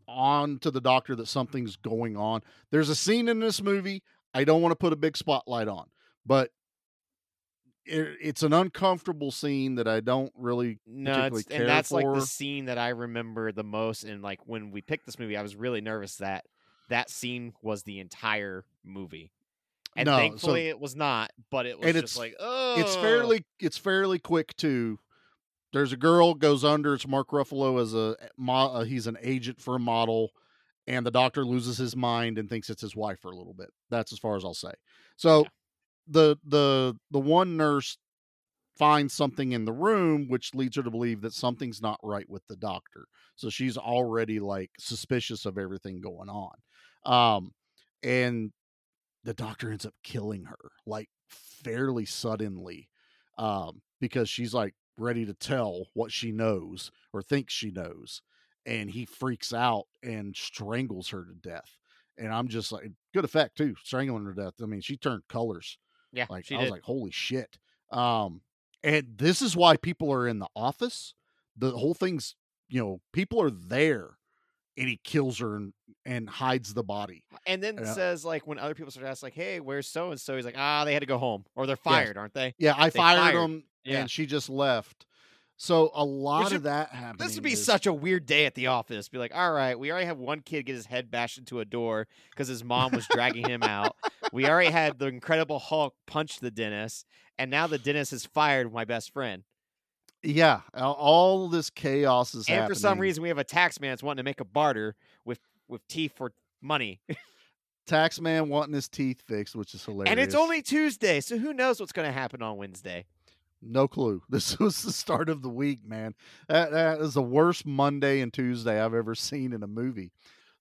on to the doctor that something's going on. There's a scene in this movie I don't want to put a big spotlight on, but it, it's an uncomfortable scene that I don't really No, particularly it's, care and that's for. like the scene that I remember the most. And like when we picked this movie, I was really nervous that that scene was the entire movie. And No, so- thankfully, it was not. But it was And just it's- like, oh, it's fairly it's fairly quick too. There's a girl goes under. It's Mark Ruffalo as a mo- uh, he's an agent for a model, and the doctor loses his mind and thinks it's his wife for a little bit. That's as far as I'll say. So Yeah. the the the one nurse finds something in the room which leads her to believe that something's not right with the doctor. So she's already like suspicious of everything going on. Um and the doctor ends up killing her like fairly suddenly um because she's like ready to tell what she knows or thinks she knows and he freaks out and strangles her to death and i'm just like good effect too strangling her to death i mean she turned colors yeah. like she i was like holy shit um and this is why people are in the office the whole thing's you know people are there and he kills her and, and hides the body and then yeah. says like when other people start asking like, "Hey, where's so and so?" He's like, "Ah, they had to go home, or they're fired, aren't they?" yeah i They fired, fired. him Yeah. and she just left so a lot would- of that happening This would be is- such a weird day at the office. Be like, all right, we already have one kid get his head bashed into a door because his mom was dragging him out. We already had the Incredible Hulk punch the dentist, and now the dentist has fired my best friend. Yeah all- this chaos is happening. and for some reason, we have a tax man that's wanting to make a barter with with teeth for money, tax man wanting his teeth fixed which is hilarious and it's only Tuesday, so who knows what's going to happen on Wednesday? No clue. This was the start of the week, man. That, that is the worst Monday and Tuesday I've ever seen in a movie.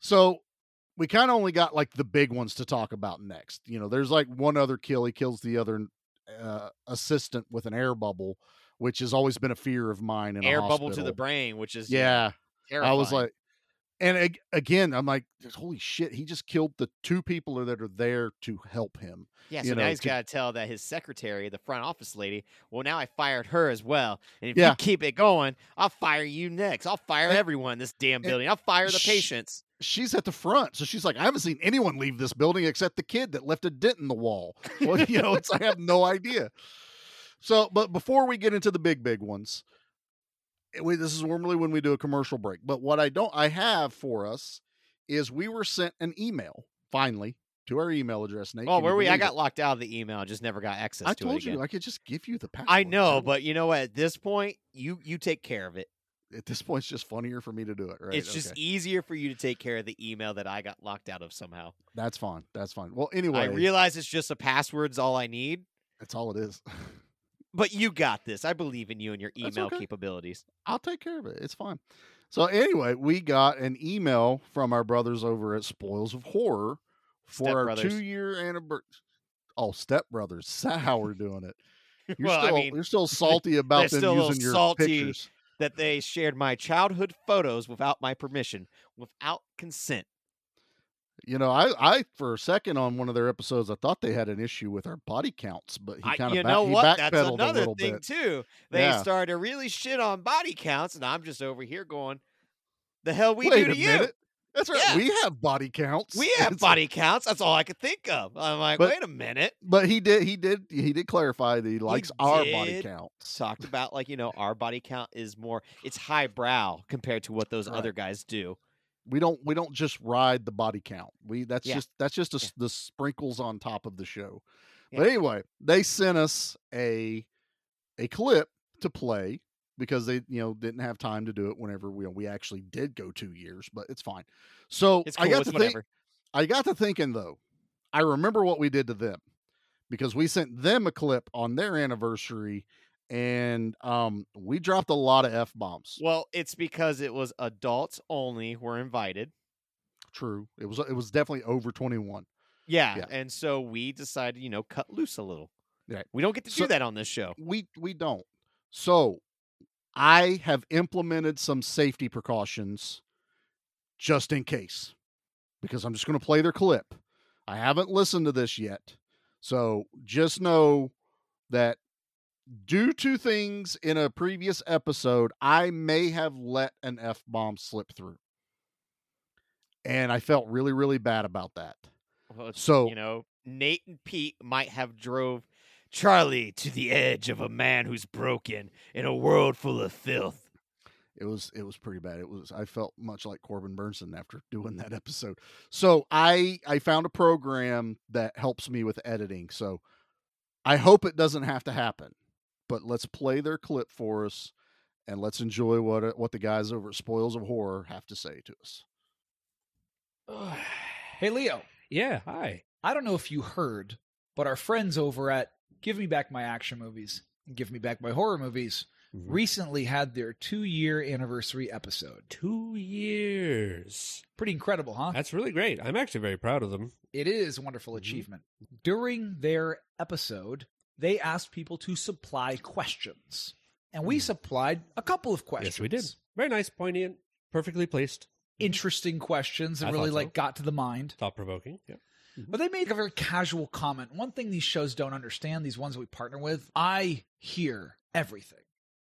So we kind of only got like the big ones to talk about next. You know, there's like one other kill. He kills the other uh, assistant with an air bubble, which has always been a fear of mine. In a Air bubble to the brain, which is you Yeah, I was like, and ag- again, I'm like, holy shit! He just killed the two people that are there to help him. Yeah, you so now know, he's to- got to tell that his secretary, the front office lady, well, now I fired her as well. And if Yeah. you keep it going, I'll fire you next. I'll fire And- everyone in this damn building. I'll fire the patients. she's at the front. So she's like, I haven't seen anyone leave this building except the kid that left a dent in the wall. Well, you know, it's I have no idea. So, but before we get into the big, big ones, eh, we, this is normally when we do a commercial break. But what I don't, I have for us is we were sent an email finally to our email address. Nate, Oh, where we? I got it? locked out of the email. Just never got access I to told it again. you I could just give you the password. I know, but you know what? At this point, you you take care of it. at this point, it's just funnier for me to do it. Right? It's just easier for you to take care of the email that I got locked out of somehow. that's fine. That's fine. Well, anyway, I realize it's just a password's all I need, that's all it is. but you got this. I believe in you and your email okay. capabilities. I'll take care of it. It's fine. So anyway, we got an email from our brothers over at Spoils of Horror for Step our Brothers. two year anniversary. Oh, Step Brothers. That's how we're doing it. You're well, still I mean, you're still salty about them still using your salty. pictures. that they shared my childhood photos without my permission, without consent. You know, I, I for a second on one of their episodes, I thought they had an issue with our body counts, but he kind of you back, know what? That's another thing bit. too. They Yeah. started to really shit on body counts, and I'm just over here going, "The hell we Wait do to you? minute. That's right. Yeah. We have body counts. We have It's- body counts. That's all I could think of." I'm like, But- "Wait a minute." But he did he did he did clarify that he likes our body count. Talked about like you know our body count is more it's highbrow compared to what those Right. other guys do. We don't we don't just ride the body count. We that's Yeah. just that's just a s the sprinkles on top of the show. Yeah. But anyway, they sent us a a clip to play because they you know didn't have time to do it whenever we we actually did go two years, but it's fine. So It's I got to think. I got to thinking though, I remember what we did to them because we sent them a clip on their anniversary and um we dropped a lot of F bombs. Well, it's because it was adults only were invited. True. It was it was definitely over 21. Yeah, Yeah. and so we decided, you know, cut loose a little. Right. We don't get to So- do that on this show. We we don't. So I have implemented some safety precautions just in case. Because I'm just going to play their clip. I haven't listened to this yet. So just know that due to things in a previous episode, I may have let an F bomb slip through. And I felt really, really bad about that. Well, So- you know, Nate and Pete might have drove Charlie to the edge of a man who's broken in a world full of filth. it was it was pretty bad it was i felt much like corbin bernsen after doing that episode so i i found a program that helps me with editing so i hope it doesn't have to happen but let's play their clip for us and let's enjoy what what the guys over at spoils of horror have to say to us Hey, Leo. Yeah, hi. I don't know if you heard, but our friends over at Give Me Back My Action Movies and Give Me Back My Horror Movies Mm-hmm. recently had their two year anniversary episode. Two years. Pretty incredible, huh? That's really great. I'm actually very proud of them. It is a wonderful Mhm. achievement. During their episode, they asked people to supply questions. And we hmm. supplied a couple of questions. Yes, we did. Very nice, poignant, perfectly placed, mm-hmm. Interesting questions that I really so. like got to the mind. thought provoking. Yeah. Mm-hmm. But they made a very casual comment. One thing these shows don't understand, these ones we partner with, I hear everything.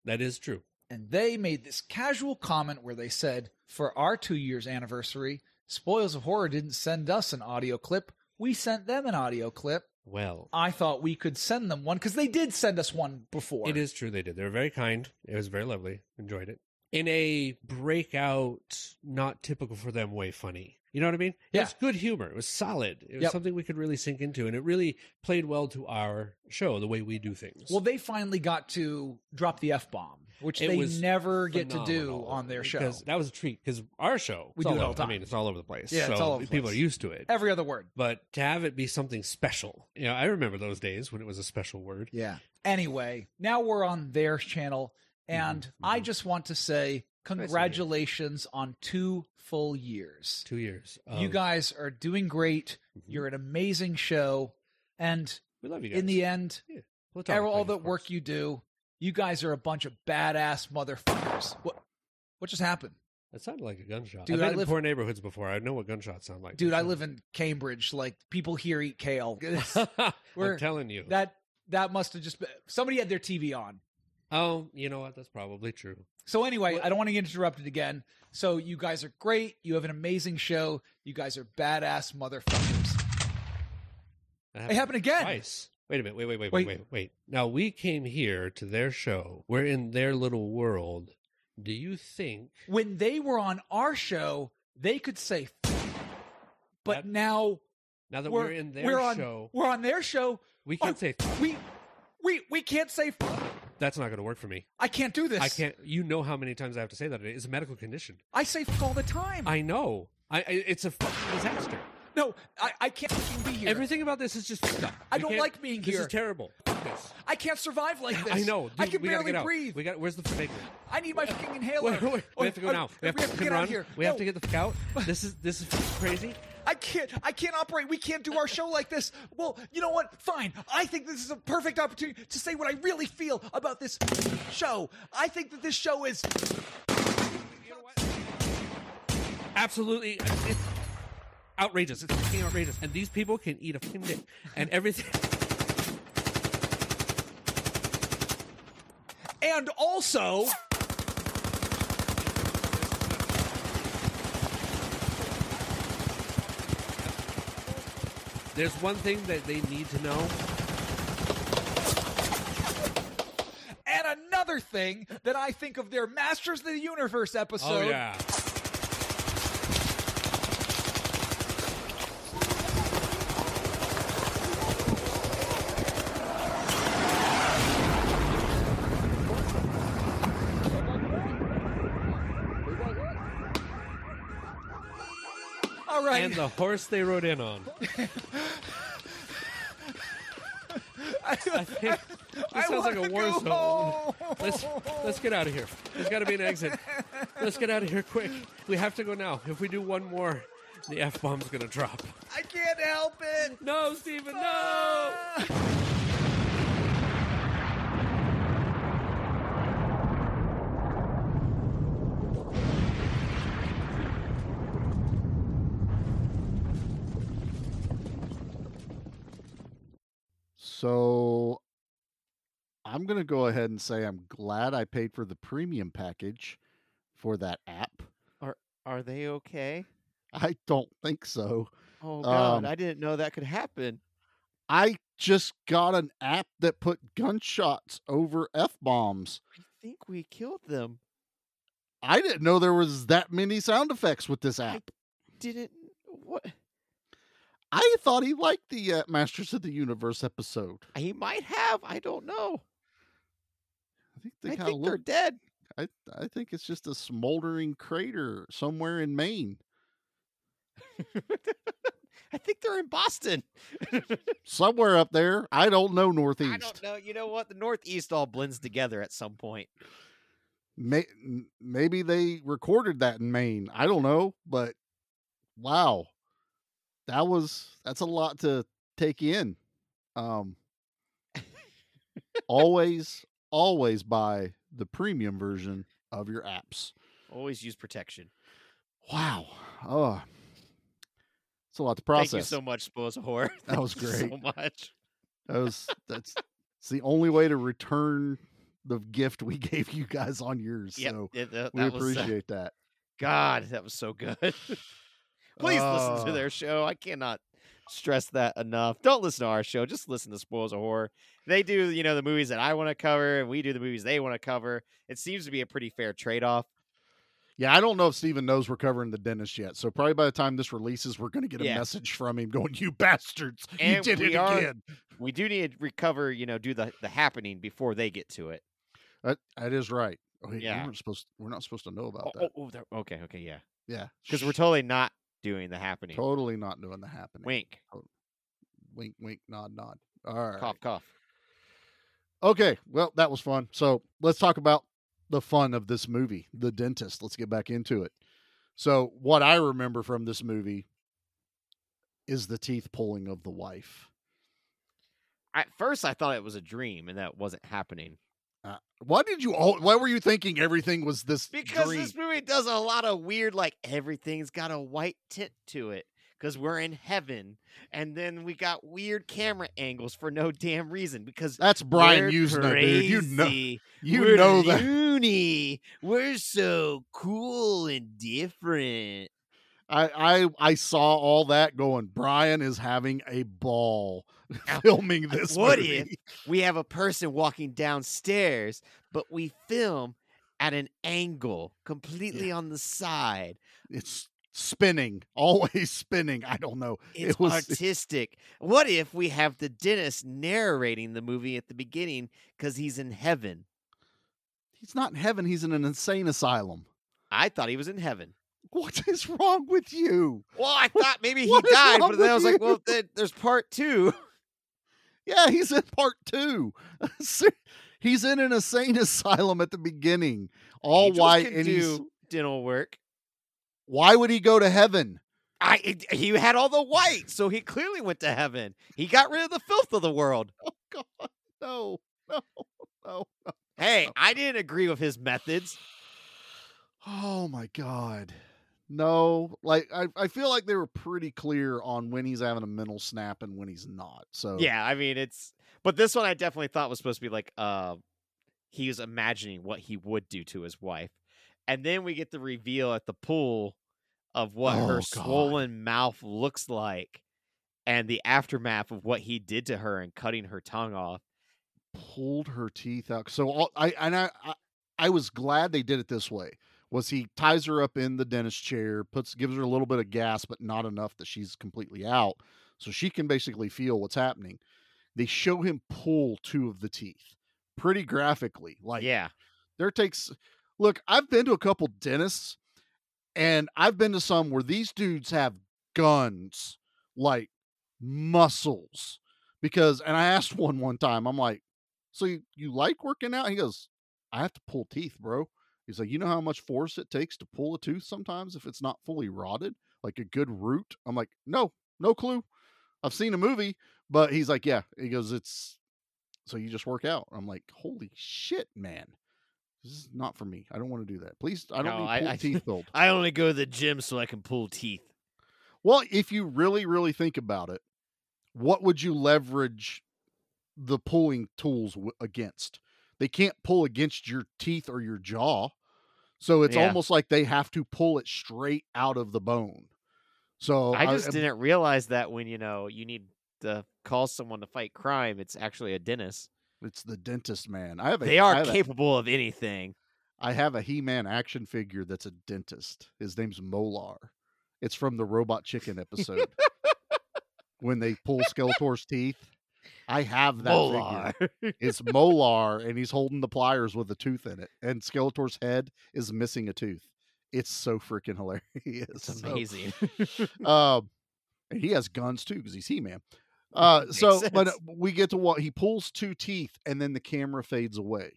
That is true. And they made this casual comment where they said, for our two years anniversary, Spoils of Horror didn't send us an audio clip. We sent them an audio clip. Well, I thought we could send them one because they did send us one before. it is true they did. They were very kind. It was very lovely. Enjoyed it. In a breakout, not typical for them way funny. You know what I mean? It Yeah. was good humor. It was solid. It was Yep. something we could really sink into, and it really played well to our show, the way we do things. Well, they finally got to drop the F bomb, which It they never get to do on their show. because that was a treat. Because our show, We do it all the I mean, it's all over the place. Yeah, it's so all over the people place. are used to it. Every other word. But to have it be something special, you know, I remember those days when it was a special word. Yeah. Anyway, now we're on their channel, and Mm-hmm, I just want to say congratulations on two full years. Two years. you guys are doing great. Mhm. You're an amazing show, and we love you guys. in the end, Platonic all ladies, the work you do, you guys are a bunch of badass motherfuckers. What? What just happened? That sounded like a gunshot. Dude, I've been I in live- poor neighborhoods before. I know what gunshots sound like. Dude, I live in Cambridge. Like people here eat kale. We're- I'm telling you. that that must have just been somebody had their TV on. oh, you know what? That's probably true. So anyway, I don't want to get interrupted again. So you guys are great. You have an amazing show. You guys are badass motherfuckers. It happened again. Twice. Wait a minute. Wait, wait, wait, Wait. wait, wait. Now we came here to their show. We're in their little world. Do you think When they were on our show, they could say, f- but That- now now that we're, we're, in their we're on show, we're on their show. we oh, can't Oh, say we we we can't say. f- that's not going to work for me. I can't do this. I can't. You know how many times I have to say that? It's a medical condition. I say f- all the time. I know. I, I it's a fucking disaster. No, I, I can't be here. Everything about this is just up. I don't like being here. This is terrible. This. I can't survive like this. I know. I dude, can we gotta barely get out. breathe. We got. Where's the figure? I need my fucking inhaler. Wait, wait, wait. We have to go now. We have, we have to can get out run. of here. We have to get the fuck out. This is this is crazy. I can't. I can't operate. We can't do our show like this. Well, you know what? Fine. I think this is a perfect opportunity to say what I really feel about this show. I think that this show is. Absolutely. It, outrageous. It's fucking outrageous. And these people can eat a fucking dick and everything. And also, There's one thing that they need to know. and another thing that I think of their Masters of the Universe oh, episode. Oh yeah. All right. And the horse they rode in on. I, think I This sounds like a war zone. home. Let's let's get out of here. There's got to be an exit. Let's get out of here quick. We have to go now. If we do one more, the f bomb's gonna drop. I can't help it. No, Steven, no. Ah! So I'm going to go ahead and say I'm glad I paid for the premium package for that app. Are are they okay? I don't think so. Oh god, Um, I didn't know that could happen. I just got an app that put gunshots over F bombs. I think we killed them. I didn't know there was that many sound effects with this app. Didn't what? I thought he liked the uh, Masters of the Universe episode. He might have. I don't know. I think they I think they're dead. I I think it's just a smoldering crater somewhere in Maine, I think they're in Boston. somewhere up there. I don't know I Northeast. don't know. You know what? The Northeast all blends together at some point. May, maybe they recorded that in Maine. I don't know, but wow, that was that's a lot to take in. Um, always, always buy the premium version of your apps. Always use protection. Wow, oh, it's a lot to process. Thank you so much, Spoils of Horror. That was great. So much. That was that's it's the only way to return the gift we gave you guys on yours. Yep, so it- that- we that was, uh, appreciate that. God, that was so good. Please listen to Uh, their show. I cannot stress that enough. Don't listen to our show. Just listen to Spoils of Horror. They do, you know, the movies that I want to cover, and we do the movies they want to cover. It seems to be a pretty fair trade off. Yeah, I don't know if Steven knows we're covering the dentist yet. So probably by the time this releases, we're going to get a Yeah. message from him going, "You bastards, you did it are- again." We do need to recover, you know, do the, the happening before they get to it. That, that is right. Oh, Yeah. we weren't supposed. We're not supposed to know about Oh, that. oh, oh, okay, okay, yeah. Yeah, Because we're totally not doing the happening. totally not doing the happening. Wink, wink, wink, nod, nod. All right. cough, cough. Okay, well, that was fun. So let's talk about the fun of this movie, The Dentist. Let's get back into it. So, what I remember from this movie is the teeth pulling of the wife. At first, I thought it was a dream and that wasn't happening. Uh, why did you all? Why were you thinking everything was this Because dream? this movie does a lot of weird, like everything's got a white tint to it. Because we're in heaven, and then we got weird camera angles for no damn reason. Because That's Brian Yuzna, dude. You know, you we're know that. loony. We're so cool and different. I, I I saw all that going. Brian is having a ball filming this. what movie. if we have a person walking downstairs, but we film at an angle, completely on the side? it's spinning, always spinning? I don't know. It's it was artistic. What if we have the dentist narrating the movie at the beginning because he's in heaven? he's not in heaven. He's in an insane asylum. I thought he was in heaven. What is wrong with you? Well, I thought maybe he What died, but then I was like, well, you? there's part two. Yeah, he's in part two. He's in an insane asylum at the beginning, all Angels white, and he's. do dental work. Why would he go to heaven? I it- he had all the white, so he clearly went to heaven. He got rid of the filth of the world. Oh God, no, no, no, no. Hey, I didn't agree with his methods. Oh my God, no, like I, I feel like they were pretty clear on when he's having a mental snap and when he's not. So Yeah, I mean it's but this one I definitely thought was supposed to be like uh he was imagining what he would do to his wife. And then we get the reveal at the pool of what Oh, her God. swollen mouth looks like and the aftermath of what he did to her and cutting her tongue off. pulled her teeth out. So all, I and I, I I was glad they did it this way. Was he ties her up in the dentist chair, puts gives her a little bit of gas, but not enough that she's completely out, so she can basically feel what's happening. They show him pull two of the teeth, pretty graphically. Like yeah. there takes. Look, I've been to a couple dentists, and I've been to some where these dudes have guns like muscles. Because, and I asked one one time, I'm like, "So you, you like working out?" He goes, "I have to pull teeth, bro." He's like, "You know how much force it takes to pull a tooth sometimes if it's not fully rotted, like a good root." I'm like, "No, no clue. I've seen a movie, but he's like, yeah." He goes, "It's so you just work out." I'm like, "Holy shit, man!" This is not for me. I don't want to do that. Please, I don't No, need I- I- teeth pulled. I only go to the gym so I can pull teeth. Well, if you really, really think about it, what would you leverage the pulling tools w- against? They can't pull against your teeth or your jaw. So it's Yeah. almost like they have to pull it straight out of the bone. So I just I- didn't realize that when you know you need to call someone to fight crime, it's actually a dentist. it's the dentist man. I have a They are have a- capable of anything. I have a He-Man action figure that's a dentist. His name's Molar. It's from the Robot Chicken episode. when they pull Skeletor's teeth. I have that Molar. figure. It's Molar, and he's holding the pliers with a tooth in it, and Skeletor's head is missing a tooth. It's so freaking hilarious. It's So, amazing. um, and he has guns too because he's He Man. Uh, so, but uh, we get to what he pulls two teeth, and then the camera fades away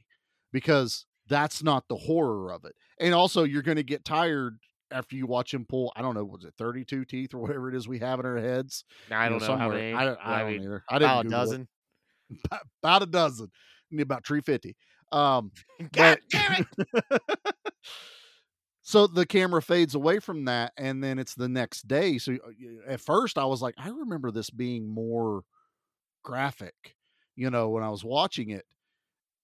because that's not the horror of it. And also, you're going to get tired after you watch him pull. I don't know, was it 32 teeth or whatever it is we have in our heads? I don't know, how many. I don't, I I don't mean, either. I didn't about a Google it. dozen. About, about a dozen, Need about 350. Um, God damn it! so the camera fades away from that and then it's the next day so at first i was like i remember this being more graphic you know when i was watching it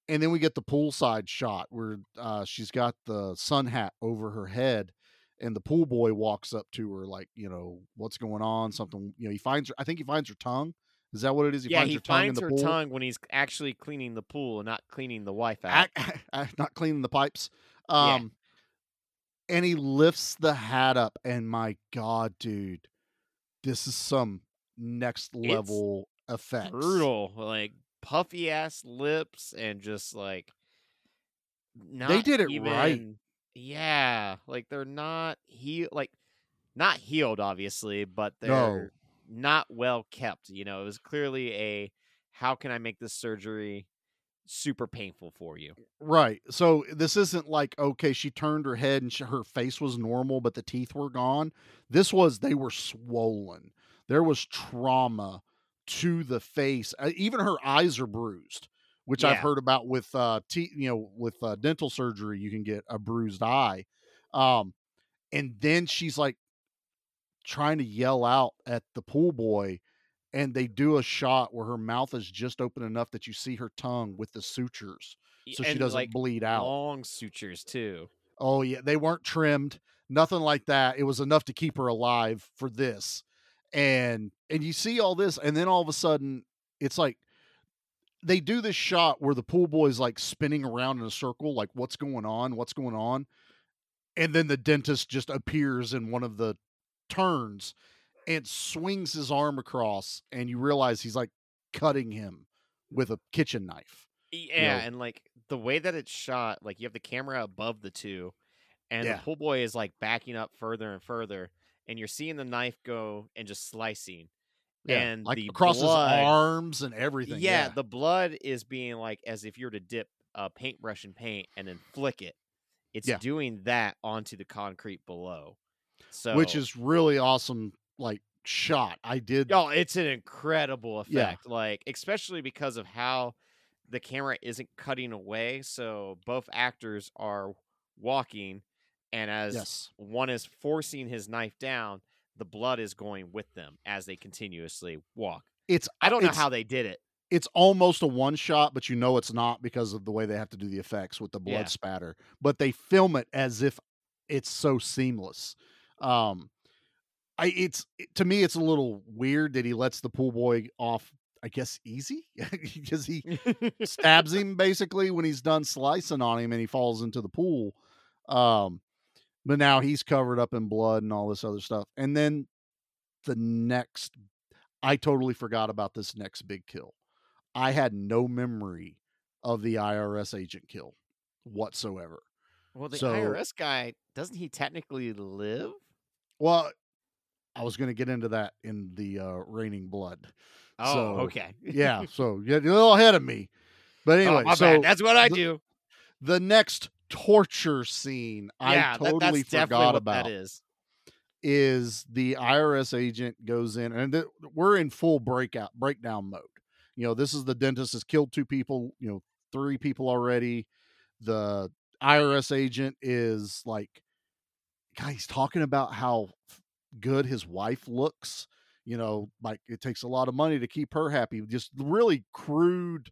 and then we get the poolside shot where uh, she's got the sun hat over her head and the pool boy walks up to her like you know what's going on something you know he finds her i think he finds her tongue is that what it is he yeah, finds he her tongue finds in her pool tongue when he's actually cleaning the pool and not cleaning the wife out. Not cleaning the pipes. Yeah. Um, and he lifts the hat up, and my God, dude, this is some next level effects. Brutal, like puffy ass lips and just like not did it right. Yeah, like they're not he like not healed, obviously, but they're not well kept. You know, it was clearly a how can I make this surgery super painful for you? Right. So this isn't like okay, she turned her head and sh her face was normal, but the teeth were gone. This was they were swollen. There was trauma to the face. Uh, even her eyes are bruised, which I've heard about with uh, te- you know, with uh, dental surgery. You can get a bruised eye, um, and then she's like trying to yell out at the pool boy. And they do a shot where her mouth is just open enough that you see her tongue with the sutures so she doesn't like, bleed out. Long sutures too. Oh yeah, they weren't trimmed, nothing like that. It was enough to keep her alive for this. And and you see all this and then all of a sudden it's like they do this shot where the pool boy is like spinning around in a circle like what's going on? What's going on? And then the dentist just appears in one of the turns and swings his arm across and you realize he's like cutting him with a kitchen knife. Yeah, know- and like the way that it's shot, like you have the camera above the two, and Yeah. the pool boy is like backing up further and further, and you're seeing the knife go and just slicing. And like the across blood, his arms and everything. Yeah, yeah. the blood is being like as if you were to dip a paintbrush in paint and then flick it. It's Yeah. doing that onto the concrete below. So which is really awesome like shot i did Oh, it's an incredible Yeah. effect. Like, especially because of how the camera isn't cutting away. So both actors are walking And as Yes. one is forcing his knife down, the blood is going with them as they continuously walk. It's I don't know how they did it. it's almost a one shot, but you know it's not because of the way they have to do the effects with the blood Yeah. spatter. But they film it as if it's so seamless. Um, I it's to me it's a little weird that he lets the pool boy off. I guess easy because he stabs him basically when he's done slicing on him and he falls into the pool. Um, but now he's covered up in blood and all this other stuff. And then the next, I totally forgot about this next big kill. I had no memory of the IRS agent kill whatsoever. Well, the So- IRS guy doesn't he technically live? Well, I was going to get into that in the uh, raining blood. Oh, So, okay. yeah, so you're a little ahead of me. But Oh, anyway, my so bad. That's what I the- do. the next torture scene yeah, I that- totally that's forgot about that is. is the IRS agent goes in and th- we're in full breakout breakdown mode. You know, this is the dentist has killed two people, you know, three people already. The IRS agent is like guy he's talking about how good his wife looks, you know, like it takes a lot of money to keep her happy. Just really crude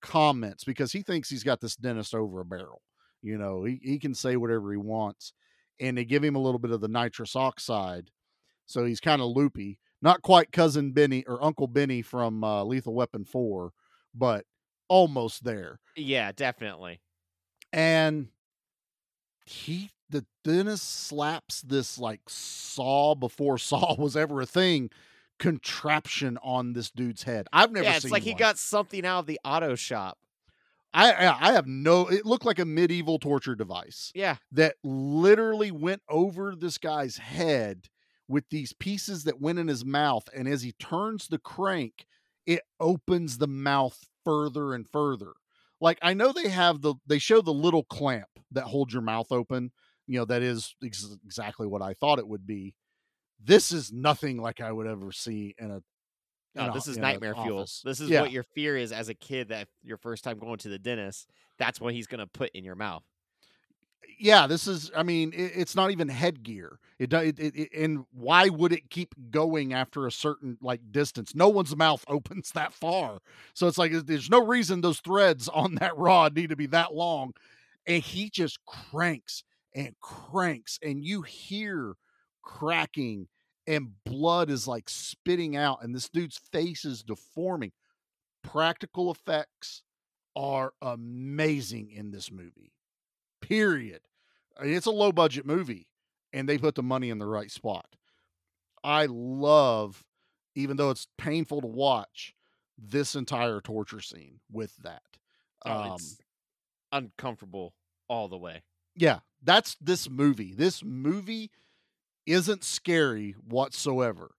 comments because he thinks he's got this dentist over a barrel. You know, he, he can say whatever he wants. And they give him a little bit of the nitrous oxide. So he's kind of loopy. Not quite cousin Benny or Uncle Benny from uh, Lethal Weapon 4, but almost there. Yeah, definitely. And he, the dentist slaps this like saw before saw was ever a thing contraption on this dude's head. I've never seen it. yeah, it's like he got something out of the auto shop. I I I have no. It looked like a medieval torture device Yeah. that literally went over this guy's head with these pieces that went in his mouth, and as he turns the crank, it opens the mouth further and further. Like I know they have the they show the little clamp that holds your mouth open. You know that is ex- exactly what I thought it would be. This is nothing like I would ever see in a. in oh, No, this is nightmare fuel. office. This is Yeah. what your fear is as a kid that your first time going to the dentist, that's what he's going to put in your mouth. yeah this is i mean it, it's not even headgear it, it, it and why would it keep going after a certain like distance no one's mouth opens that far so it's like there's no reason those threads on that rod need to be that long and he just cranks and cranks and you hear cracking and blood is like spitting out and this dude's face is deforming practical effects are amazing in this movie period. I mean, It's a low budget movie and they put the money in the right spot. I love, even though it's painful to watch, this entire torture scene with that. Oh, Um, it's uncomfortable all the way. yeah, that's this movie. This movie isn't scary whatsoever,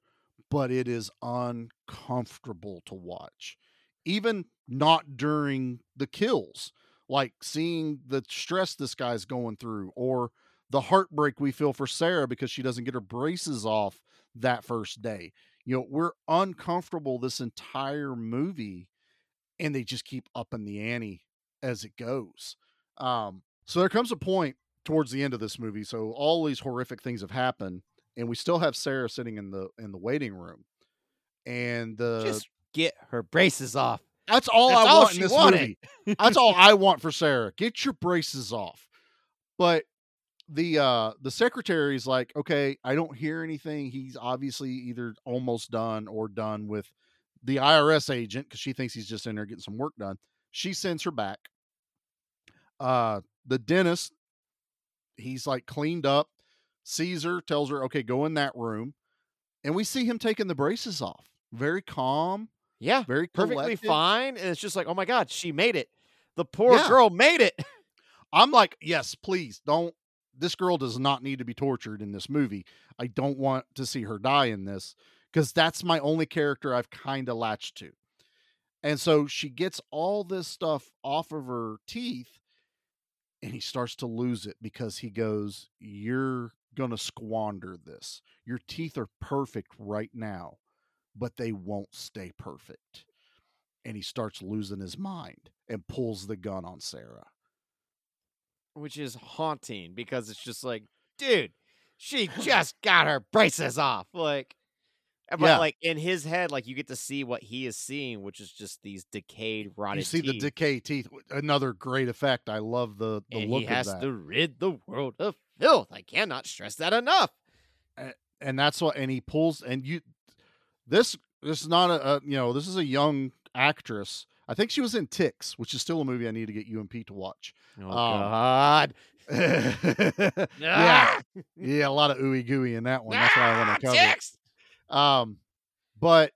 but it is uncomfortable to watch. Even not during the kills, like seeing the stress this guy's going through or the heartbreak we feel for Sarah because she doesn't get her braces off that first day. You know, we're uncomfortable this entire movie and they just keep upping the ante as it goes. Um, so there comes a point towards the end of this movie. So all these horrific things have happened, and we still have Sarah sitting in the in the waiting room. And the Just get her braces off. that's all that's I all want in this wanted. movie. That's all I want for Sarah. Get your braces off. But the uh the secretary's like, okay, I don't hear anything. He's obviously either almost done or done with the IRS agent because she thinks he's just in there getting some work done. She sends her back. Uh the dentist, he's like cleaned up. Caesar tells her, okay, go in that room. And we see him taking the braces off. Very calm, Yeah. very Perfectly collected. fine. And it's just like, oh my God, she made it. The poor Yeah. girl made it. I'm like, yes, please don't. This girl does not need to be tortured in this movie. I don't want to see her die in this because that's my only character I've kind of latched to. And so she gets all this stuff off of her teeth and he starts to lose it because he goes, You're going to squander this. Your teeth are perfect right now, but they won't stay perfect. And he starts losing his mind and pulls the gun on Sarah. Which is haunting because it's just like dude, she just got her braces off. Like, but Yeah. like in his head, like you get to see what he is seeing, which is just these decayed, rotted You see the teeth. decay teeth. Another great effect. I love the the and look he has to rid the world of filth. I cannot stress that enough. and that's what and he pulls and you this this is not a, a you know this is a young actress i think she was in ticks which is still a movie i need to get you and pete to watch Oh Um, God! yeah Ah! yeah a lot of ooey gooey in that one that's why i Ah, want to cover ticks! Um but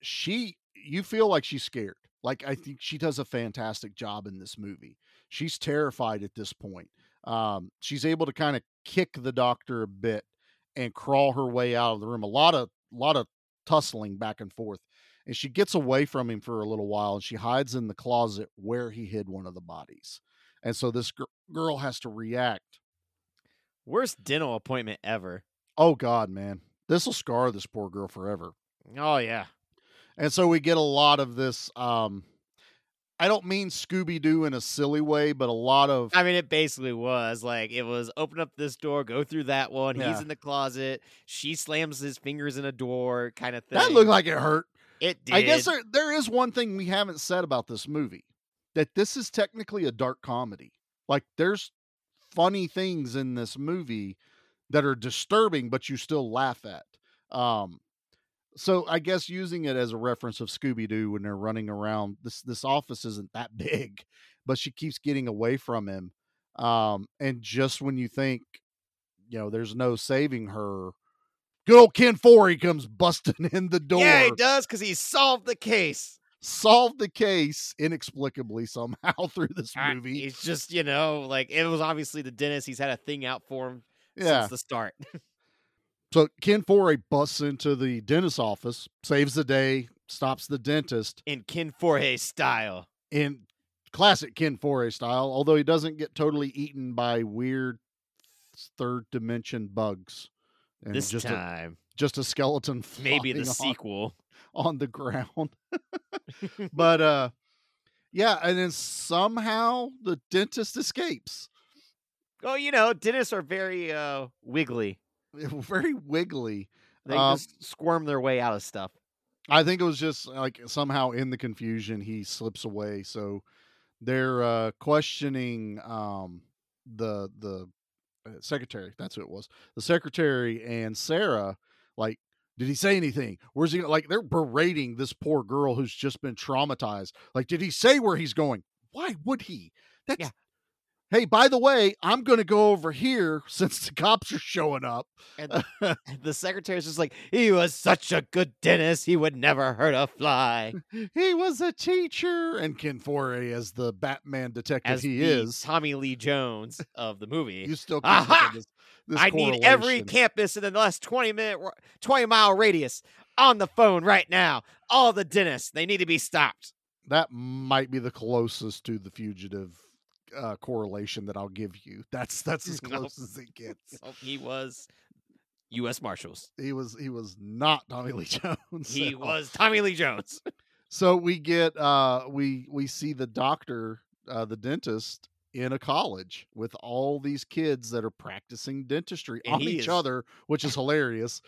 she you feel like she's scared. Like i think she does a fantastic job in this movie. She's terrified at this point. Um she's able to kind of kick the doctor a bit and crawl her way out of the room. A lot of lot of tussling back and forth and she gets away from him for a little while and she hides in the closet where he hid one of the bodies. And so this gr- girl has to react. Worst dental appointment ever. oh god man this will scar this poor girl forever Oh yeah. And so we get a lot of this um I don't mean Scooby Doo in a silly way, but a lot of I mean, it basically was like it was open up this door, go through that one. Yeah. He's in the closet. She slams his fingers in a door, kind of thing. that looked like it hurt. it did. I guess there there is one thing we haven't said about this movie. That this is technically a dark comedy. Like there's funny things in this movie that are disturbing, but you still laugh at. Um so I guess using it as a reference of Scooby Doo when they're running around, this this office isn't that big, but she keeps getting away from him. Um, and just when you think, you know, there's no saving her, good old Ken Foree comes busting in the door, Yeah, he does because he solved the case. solved the case inexplicably somehow through this movie. He's just, you know, like it was obviously the dentist. He's had a thing out for him Yeah. since the start. So Ken Foree busts into the dentist's office, saves the day, stops the dentist in Ken Foree style. in classic Ken Foree style, although he doesn't get totally eaten by weird third dimension bugs. And This just a, time, just a skeleton maybe the on- sequel. on the ground. but uh yeah, and then somehow the dentist escapes. Oh, you know, dentists are very uh wiggly. Very wiggly. They Um, just squirm their way out of stuff. I think it was just like somehow in the confusion he slips away. So they're uh questioning um the the uh, secretary. That's who it was. The secretary and Sarah like did he say anything? Where's he go-" like they're berating this poor girl who's just been traumatized. Like did he say where he's going? Why would he? That's Yeah. Hey, by the way, I'm going to go over here since the cops are showing up. And the secretary's just like, he was such a good dentist, he would never hurt a fly. he was a teacher and Ken Foree as the Batman detective As he the is. Tommy Lee Jones of the movie. You still can't Aha! this, this I need every campus in the last 20 minute, 20 mile radius on the phone right now. All the dentists, they need to be stopped. That might be the closest to the fugitive uh, correlation that I'll give you. That's that's as Nope. close as it gets. So he was U.S. Marshals. He was he was not Tommy Lee Jones. He was Tommy Lee Jones. So we get uh we we see the doctor, uh the dentist in a college with all these kids that are practicing dentistry And on each is- other, which is hilarious.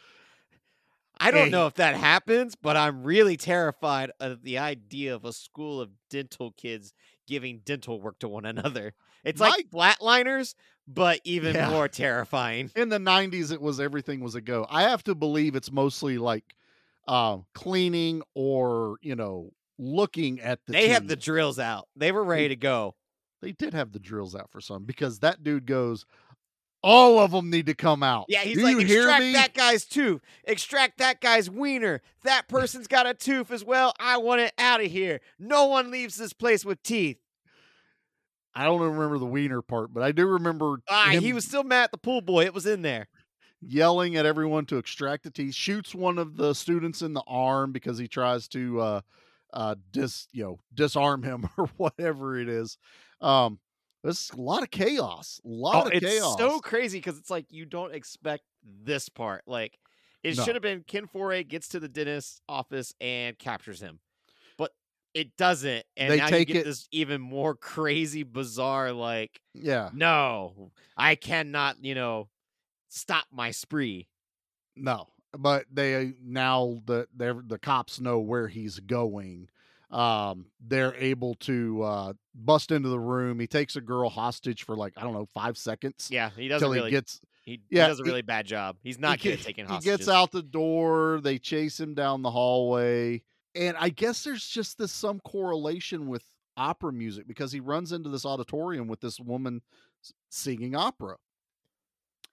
I don't know if that happens, but I'm really terrified of the idea of a school of dental kids giving dental work to one another. It's like flatliners, but even Yeah. more terrifying. In the 90s it was everything was a go. I have to believe it's mostly like uh cleaning or, you know, looking at the They have the drills out. They were ready to go. they did have the drills out for some because that dude goes all of them need to come out. Yeah, he's Do like, you hear extract that guy's tooth, extract that guy's wiener. That person's got a tooth as well. I want it out of here. No one leaves this place with teeth. I don't remember the wiener part, but I do remember Ah, he was still mad at the pool boy. It was in there. yelling at everyone to extract the teeth. Shoots one of the students in the arm because he tries to uh, uh, dis you know disarm him or whatever it is. Um, there's a lot of chaos. A lot Oh, of it's chaos. so crazy because it's like you don't expect this part. Like it No. should have been Ken Foree gets to the dentist's office and captures him. But It doesn't, and They now take you get it- this even more crazy, bizarre. Like, Yeah. no, I cannot, you know, stop my spree. No, but they uh, now the they're, the cops know where he's going. Um, they're able to uh, bust into the room. He takes a girl hostage for like I don't know five seconds. Yeah, he doesn't till he really. gets he, yeah, he does a he- really bad job. He's not he, good at taking he gets out the door. They chase him down the hallway, and I guess there's just this some correlation with opera music because he runs into this auditorium with this woman singing opera,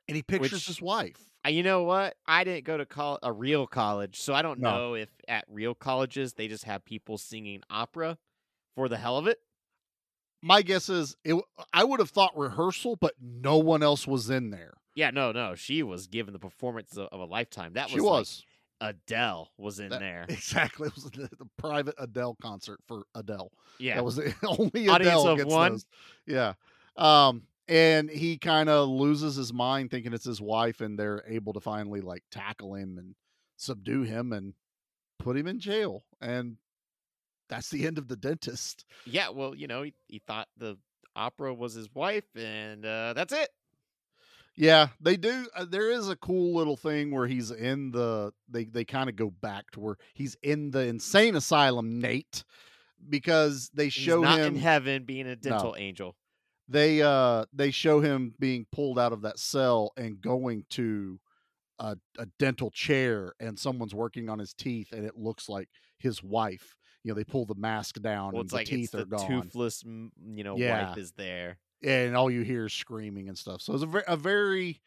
and he pictures Which- his wife. You know what? I didn't go to col- a real college, so I don't No. know if at real colleges they just have people singing opera for the hell of it. My guess is it. I would have thought rehearsal, but no one else was in there. Yeah, no, no, she was given the performance of, of a lifetime. That she was, like, Adele was in That- there. exactly. It was the, the private Adele concert for Adele. Yeah, That was the only Audience Adele of gets one? those. Yeah. Um, and he kind of loses his mind thinking it's his wife, and they're able to finally like tackle him and subdue him and put him in jail. And that's the end of the dentist. yeah. Well, you know, he, he thought the opera was his wife, and uh, that's it. Yeah, they do. Uh, there is a cool little thing where he's in the. They they kind of go back to where he's in the insane asylum, Nate, because they He's show not him in heaven being a dental angel. They uh they show him being pulled out of that cell and going to a, a dental chair and someone's working on his teeth and it looks like his wife you know they pull the mask down Well, and the like teeth it's the are gone toothless, you know, Yeah. wife is there. and all you hear is screaming and stuff so it's a, ve- a very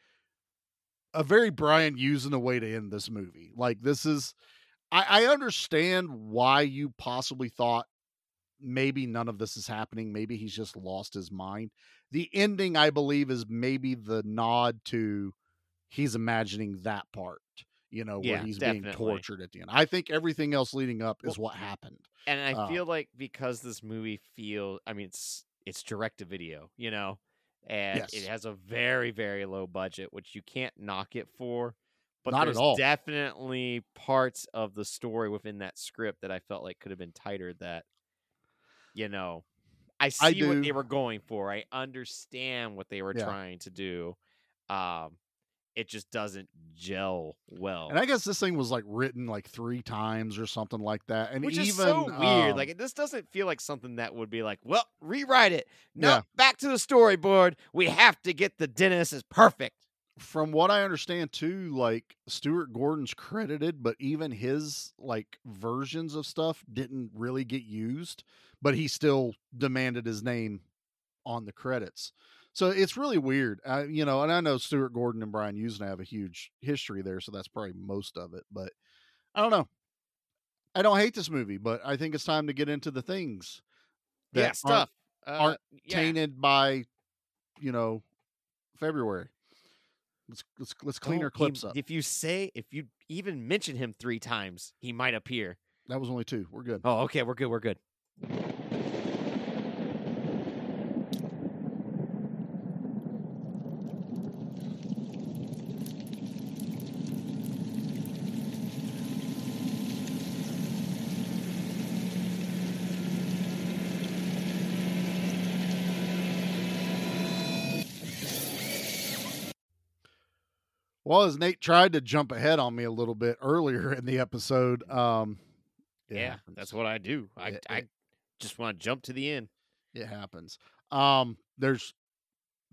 a very Brian Yuzna way to end this movie like this is I, I understand why you possibly thought maybe none of this is happening maybe he's just lost his mind the ending i believe is maybe the nod to he's imagining that part you know where Yeah, he's being tortured at the end i think everything else leading up is what happened And I Uh, feel like because this movie feel I mean it's it's direct to video, you know, and it has a very very low budget, which you can't knock it for. But Not at there's all. definitely parts of the story within that script that I felt like could have been tighter. That you know, I see I what they were going for. I understand what they were Yeah. trying to do. Um, it just doesn't gel well. and i guess this thing was like written like three times or something like that and Which even is so weird. um, like this doesn't feel like something that would be like, well, rewrite it. No, Yeah. back to the storyboard. We have to get the dentist is perfect. from what I understand too, like Stuart Gordon's credited, but even his like versions of stuff didn't really get used, but he still demanded his name on the credits. So it's really weird, uh, you know. And I know Stuart Gordon and Brian Yuzna have a huge history there, so that's probably most of it. But I don't know. I don't hate this movie, but I think it's time to get into the things that yeah, aren't- stuff. Uh, aren't yeah. tainted by, you know, February. Let's let's let's clean Oh, our he- clips up. If you say, if you even mention him three times, he might appear. That was only two. We're good. Oh, okay, we're good. We're good. Well, as Nate tried to jump ahead on me a little bit earlier in the episode, um, it Yeah, that's what I do. I, It- I just want to jump to the end. it happens. Um, there's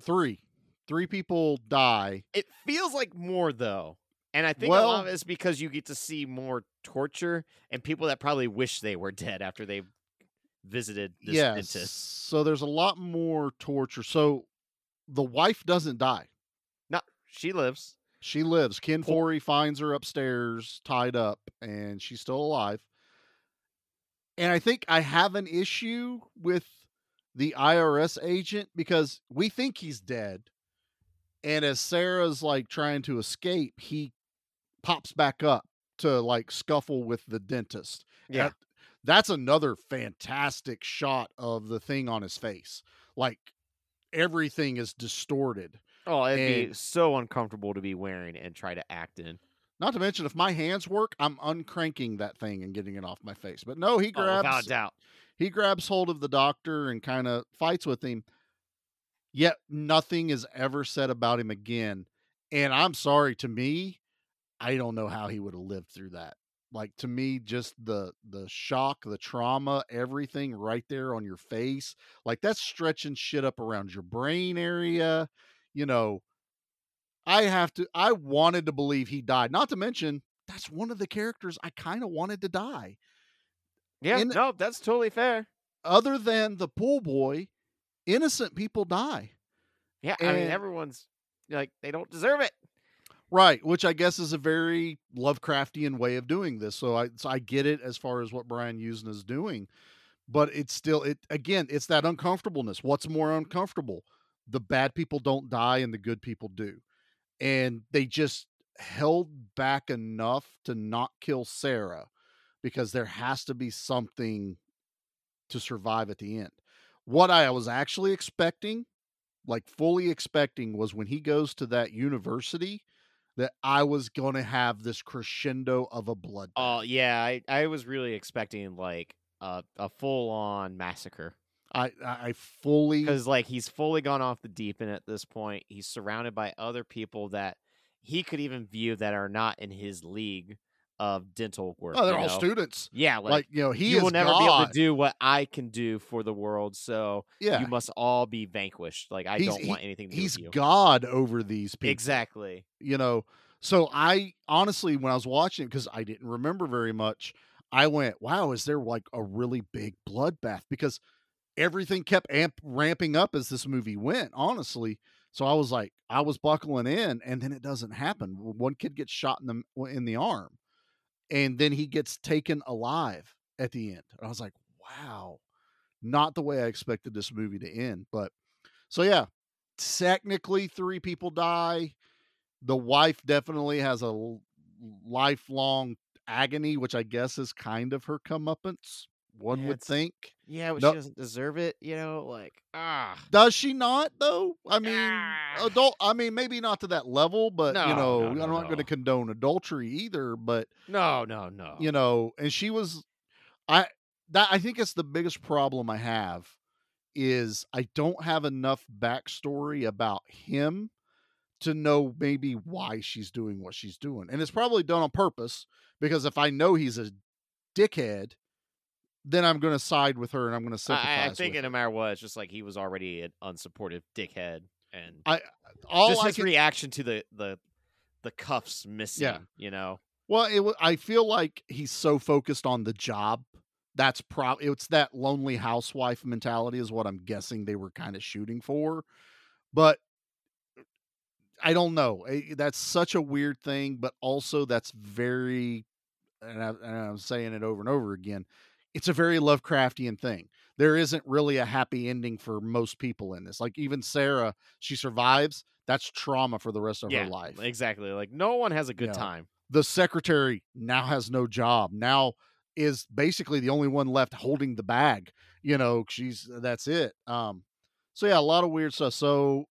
three, three people die. It feels like more though. And I think a lot Well- of it is because you get to see more torture and people that probably wish they were dead after they visited this yes. dentist. So there's a lot more torture. So the wife doesn't die. No, she lives. She lives. Ken Foree finds her upstairs, tied up, and she's still alive. And I think I have an issue with the IRS agent because we think he's dead. And as Sarah's like trying to escape, he pops back up to like scuffle with the dentist. Yeah. that- that's another fantastic shot of the thing on his face. Like everything is distorted. Oh, it'd be so uncomfortable to be wearing and try to act in. Not to mention, if my hands work, I'm uncranking that thing and getting it off my face. But no, he Oh, without a grabs doubt. he grabs hold of the doctor and kind of fights with him. Yet nothing is ever said about him again. And I'm sorry, to me, I don't know how he would have lived through that. Like to me, just the the shock, the trauma, everything right there on your face, like that's stretching shit up around your brain area. You know, I have to. I wanted to believe he died. Not to mention, that's one of the characters I kind of wanted to die. Yeah, In- no, that's totally fair. Other than the pool boy, innocent people die. Yeah, I mean everyone's like they don't deserve it. Right, which I guess is a very Lovecraftian way of doing this. So I so I get it as far as what Brian Yuzna is doing, but it's still it again. It's that uncomfortableness. What's more uncomfortable? The bad people don't die and the good people do, and they just held back enough to not kill Sarah because there has to be something to survive at the end. What I was actually expecting, like fully expecting, was when he goes to that university that I was going to have this crescendo of a blood. Oh yeah, I, I was really expecting like a a full on massacre I I fully because like he's fully gone off the deep end at this point. He's surrounded by other people that he could even view that are not in his league of dental work. oh, they're all know? students. Yeah, like, Like, you know, he will never be able to do what I can do for the world. So Yeah, you must all be vanquished. Like I He's- don't he- want anything to do he's with you. God over these people. Exactly. you know so i honestly when i was watching because i didn't remember very much i went wow is there like a really big bloodbath because everything kept amp ramping up as this movie went honestly. So i was like i was buckling in and then it doesn't happen. One kid gets shot in the in the arm and then he gets taken alive at the end and i was like wow. Not the way i expected this movie to end but so yeah. Technically three people die. The wife definitely has a lifelong agony, which I guess is kind of her comeuppance. One Yeah, would think. Yeah, but No- she doesn't deserve it. You know, like ah. Does she not though? I mean, Ah. adult. I mean, maybe not to that level, but you know, no, I'm no, not going to condone adultery either. But No, no, no. you know, and she was, I that I think it's the biggest problem I have is I don't have enough backstory about him to know maybe why she's doing what she's doing. And it's probably done on purpose because if I know he's a dickhead, then I'm going to side with her and I'm going to sympathize. I, I think no matter what, it's just like he was already an unsupportive dickhead, and I all just I his can, reaction to the the the cuffs missing. Yeah. you know. well, it, I feel like he's so focused on the job. That's pro. It's that lonely housewife mentality is what I'm guessing they were kind of shooting for, but I don't know. Eh, That's such a weird thing, but also that's very, and, I, and I'm saying it over and over again. It's a very Lovecraftian thing. There isn't really a happy ending for most people in this. Like even Sarah, she survives. That's trauma for the rest of yeah, her life. exactly. Like no one has a good Yeah. time. the secretary now has no job. Now is basically the only one left holding the bag. You know, she's that's it. Um, so yeah, a lot of weird stuff. So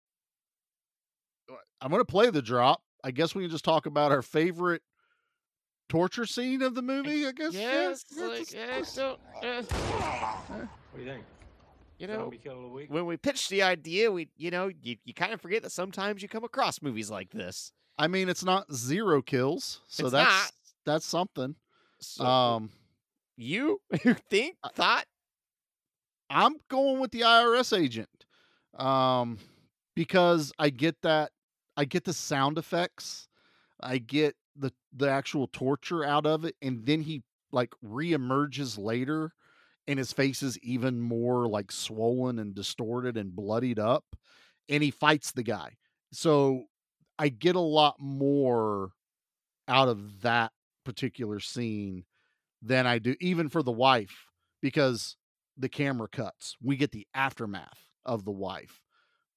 uh, I'm gonna play the drop. I guess we can just talk about our favorite torture scene of the movie. I guess. Yeah, Yes, yeah, like, just- don't, eh. What do you think? you know, Zombie kill of the week? when we pitched the idea, we, you know, you, you kind of forget that sometimes you come across movies like this. I mean, it's not zero kills, so It's that's not. that's something. So, Um, you you think thought I'm going with the IRS agent. Um because I get that I get the sound effects. I get the actual torture out of it and then he like reemerges later and his face is even more like swollen and distorted and bloodied up and he fights the guy. So I get a lot more out of that particular scene than I do even for the wife because the camera cuts. We get the aftermath of the wife,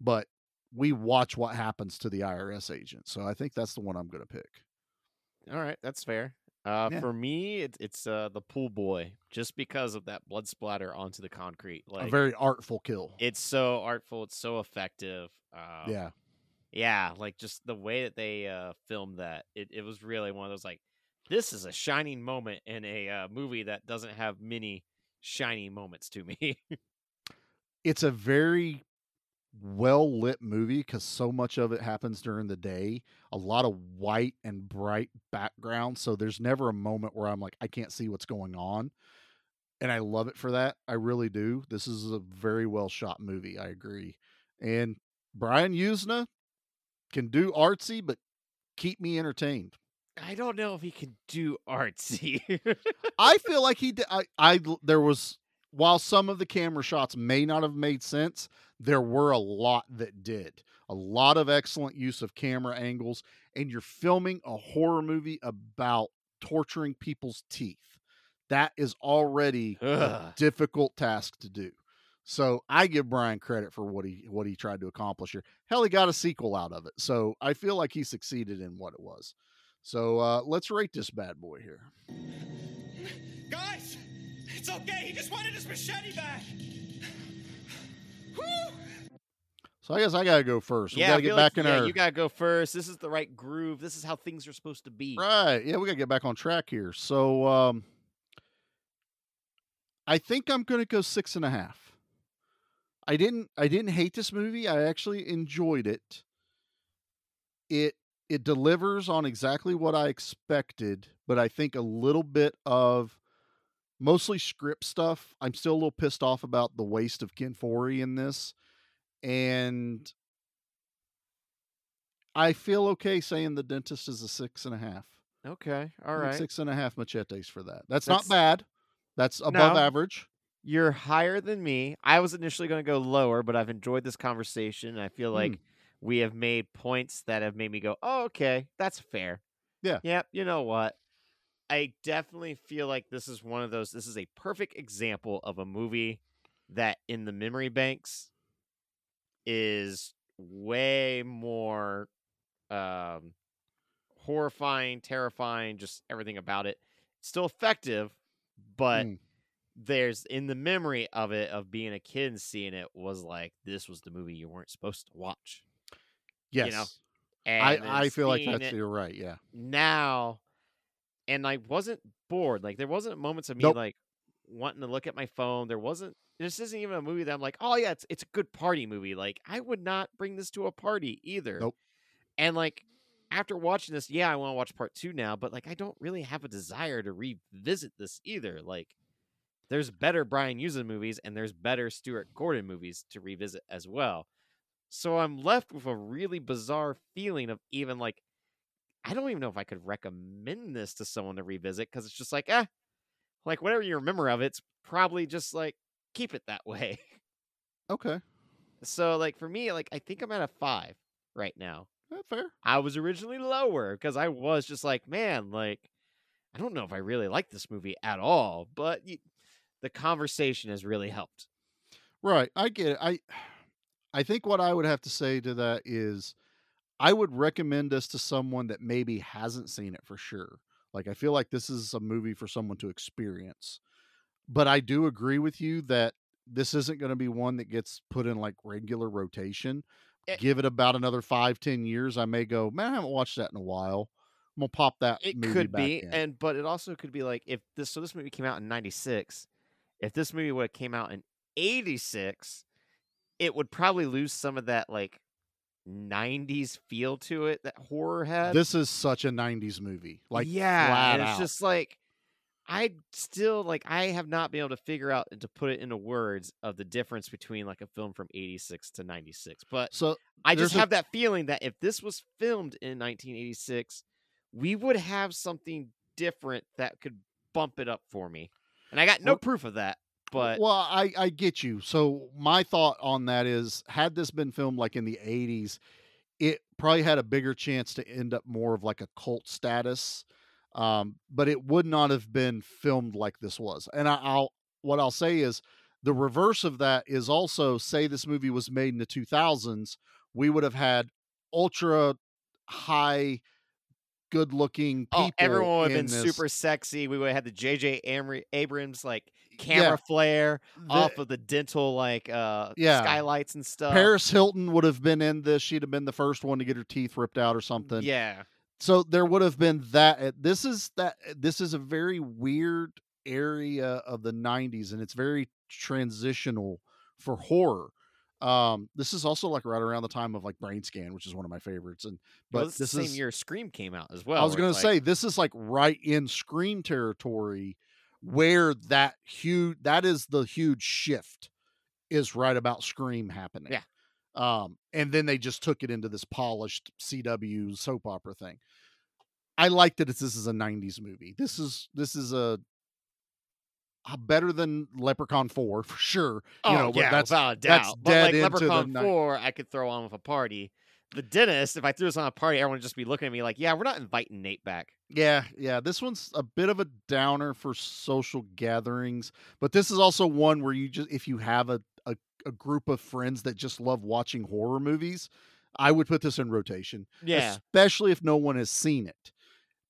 but we watch what happens to the IRS agent. So I think that's the one I'm going to pick. All right, that's fair. Uh, Yeah. For me, it, it's uh, the pool boy, just because of that blood splatter onto the concrete. Like a very artful kill. it's so artful, it's so effective. Uh, yeah. Yeah, like just the way that they uh filmed that, it, it was really one of those like, this is a shining moment in a uh, movie that doesn't have many shiny moments to me. it's a very well lit movie because so much of it happens during the day. A lot of white and bright background, so there's never a moment where I'm like, I can't see what's going on. And I love it for that. I really do. This is a very well shot movie. I agree. And Brian Yuzna can do artsy, but keep me entertained. I don't know if he can do artsy. I feel like he did. I, I there was while some of the camera shots may not have made sense, there were a lot that did. A lot of excellent use of camera angles, and you're filming a horror movie about torturing people's teeth. That is already a difficult task to do. So I give Brian credit for what he what he tried to accomplish here. Hell, he got a sequel out of it. So I feel like he succeeded in what it was. So uh, let's rate this bad boy here. Guys, it's okay. He just wanted his machete back. Whew. So I guess I gotta go first. We yeah, I gotta get back like, in yeah, our you gotta go first. This is the right groove. This is how things are supposed to be. right. Yeah, we gotta get back on track here. So um I think I'm gonna go six and a half. I didn't I didn't hate this movie. I actually enjoyed it. It it delivers on exactly what I expected, but I think a little bit of mostly script stuff. I'm still a little pissed off about the waste of Ken Foree in this. And I feel okay saying the dentist is a six and a half. Okay, all right. Six and a half machetes for that. That's, That's- not bad. That's above No. average. You're higher than me. I was initially going to go lower, but I've enjoyed this conversation. I feel like Hmm. we have made points that have made me go, "Oh, okay, that's fair." Yeah. Yep. You know what? I definitely feel like this is one of those. This is a perfect example of a movie that, in the memory banks, is way more um, horrifying, terrifying, just everything about it. Still effective, but Mm. there's in the memory of it of being a kid and seeing it was like this was the movie you weren't supposed to watch. Yes. You know, I, I feel like that's it you're right. Yeah. now, and I wasn't bored. Like there wasn't moments of me Nope. like wanting to look at my phone. There wasn't. This isn't even a movie that I'm like, oh yeah, it's it's a good party movie. Like I would not bring this to a party either. Nope. And like after watching this, yeah, I want to watch part two now, but like I don't really have a desire to revisit this either. Like there's better Brian Yuzna movies and there's better Stuart Gordon movies to revisit as well. So I'm left with a really bizarre feeling of even like I don't even know if I could recommend this to someone to revisit because it's just like, eh, like whatever you remember of it's probably just like keep it that way. Okay. So like for me, like I think I'm at a five right now. That's fair. I was originally lower because I was just like, man, like I don't know if I really like this movie at all, but y the conversation has really helped. Right. I get it. I I think what I would have to say to that is I would recommend this to someone that maybe hasn't seen it for sure. Like I feel like this is a movie for someone to experience. But I do agree with you that this isn't going to be one that gets put in like regular rotation. Eh Give it about another five, ten years. I may go, man, I haven't watched that in a while. I'm gonna pop that It could be, in. and but it also could be like if this. So this movie came out in '96. If this movie would have came out in '86, it would probably lose some of that like '90s feel to it that horror had. this is such a 90s movie. Like yeah, it's out. just like I still like I have not been able to figure out to put it into words of the difference between like a film from '86 to '96. But so I just a- have that feeling that if this was filmed in 1986, we would have something different that could bump it up for me. And I got no Well- proof of that, but well, I I get you. So my thought on that is, had this been filmed like in the '80s, it probably had a bigger chance to end up more of like a cult status. Um, but it would not have been filmed like this was. And I, I'll what I'll say is the reverse of that is also say this movie was made in the 2000s, we would have had ultra high, good looking people. oh, everyone would have been this. super sexy. We would have had the J.J. Abrams like camera Yeah. flare The- off of the dental like uh Yeah. skylights and stuff. Paris Hilton would have been in this. She'd have been the first one to get her teeth ripped out or something. Yeah. So there would have been that. uh, This is that. This is a very weird area of the '90s, and it's very transitional for horror. Um, this is also like right around the time of like Brain Scan, which is one of my favorites. And Well, but this, is this the same is year Scream came out as well. I was going to say this is like right in Scream territory, where that huge that is the huge shift is right about Scream happening. Yeah. Um, and then they just took it into this polished CW soap opera thing. I like that it's, this is a '90s movie. This is this is a, a better than Leprechaun Four for sure. Oh you know, yeah, that's without a that's doubt. But dead like Leprechaun the ni- Four, I could throw on with a party. The dentist, if I threw this on a party, everyone would just be looking at me like, "Yeah, we're not inviting Nate back." Yeah, yeah. This one's a bit of a downer for social gatherings, but this is also one where you just if you have a, a, a group of friends that just love watching horror movies, I would put this in rotation. Yeah. Especially if no one has seen it.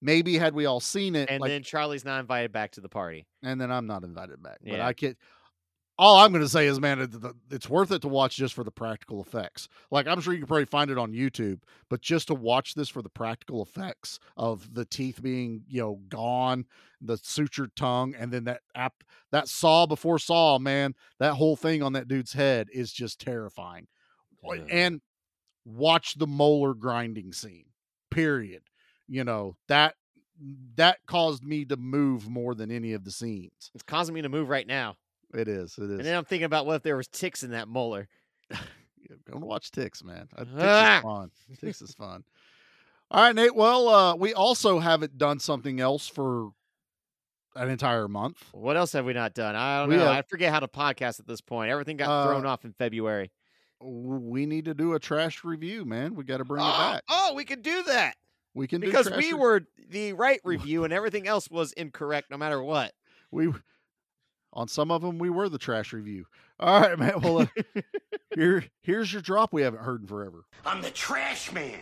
Maybe had we all seen it, And like, then Charlie's not invited back to the party. and then I'm not invited back. But Yeah. I can't. All I'm going to say is, man, it's worth it to watch just for the practical effects. Like I'm sure you can probably find it on YouTube, but just to watch this for the practical effects of the teeth being, you know, gone, the sutured tongue, and then that app, that saw before saw, man, that whole thing on that dude's head is just terrifying. Yeah. And watch the molar grinding scene. Period. You know that that caused me to move more than any of the scenes. It's causing me to move right now. It is. It is. And then I'm thinking about what if there was ticks in that molar. Yeah, Go and watch Ticks, man. Uh, Ticks Ah! is fun. Ticks is fun. All right, Nate. Well, uh, we also haven't done something else for an entire month. What else have we not done? I don't We know. have- I forget how to podcast at this point. Everything got thrown Uh, off in February. We need to do a trash review, man. We got to bring it Oh, back. oh, we could do that We can do because we re- were the right review and everything else was incorrect no matter what. we on some of them we were the trash review. All right, man. Well, uh, here here's your drop we haven't heard in forever. I'm the trash man.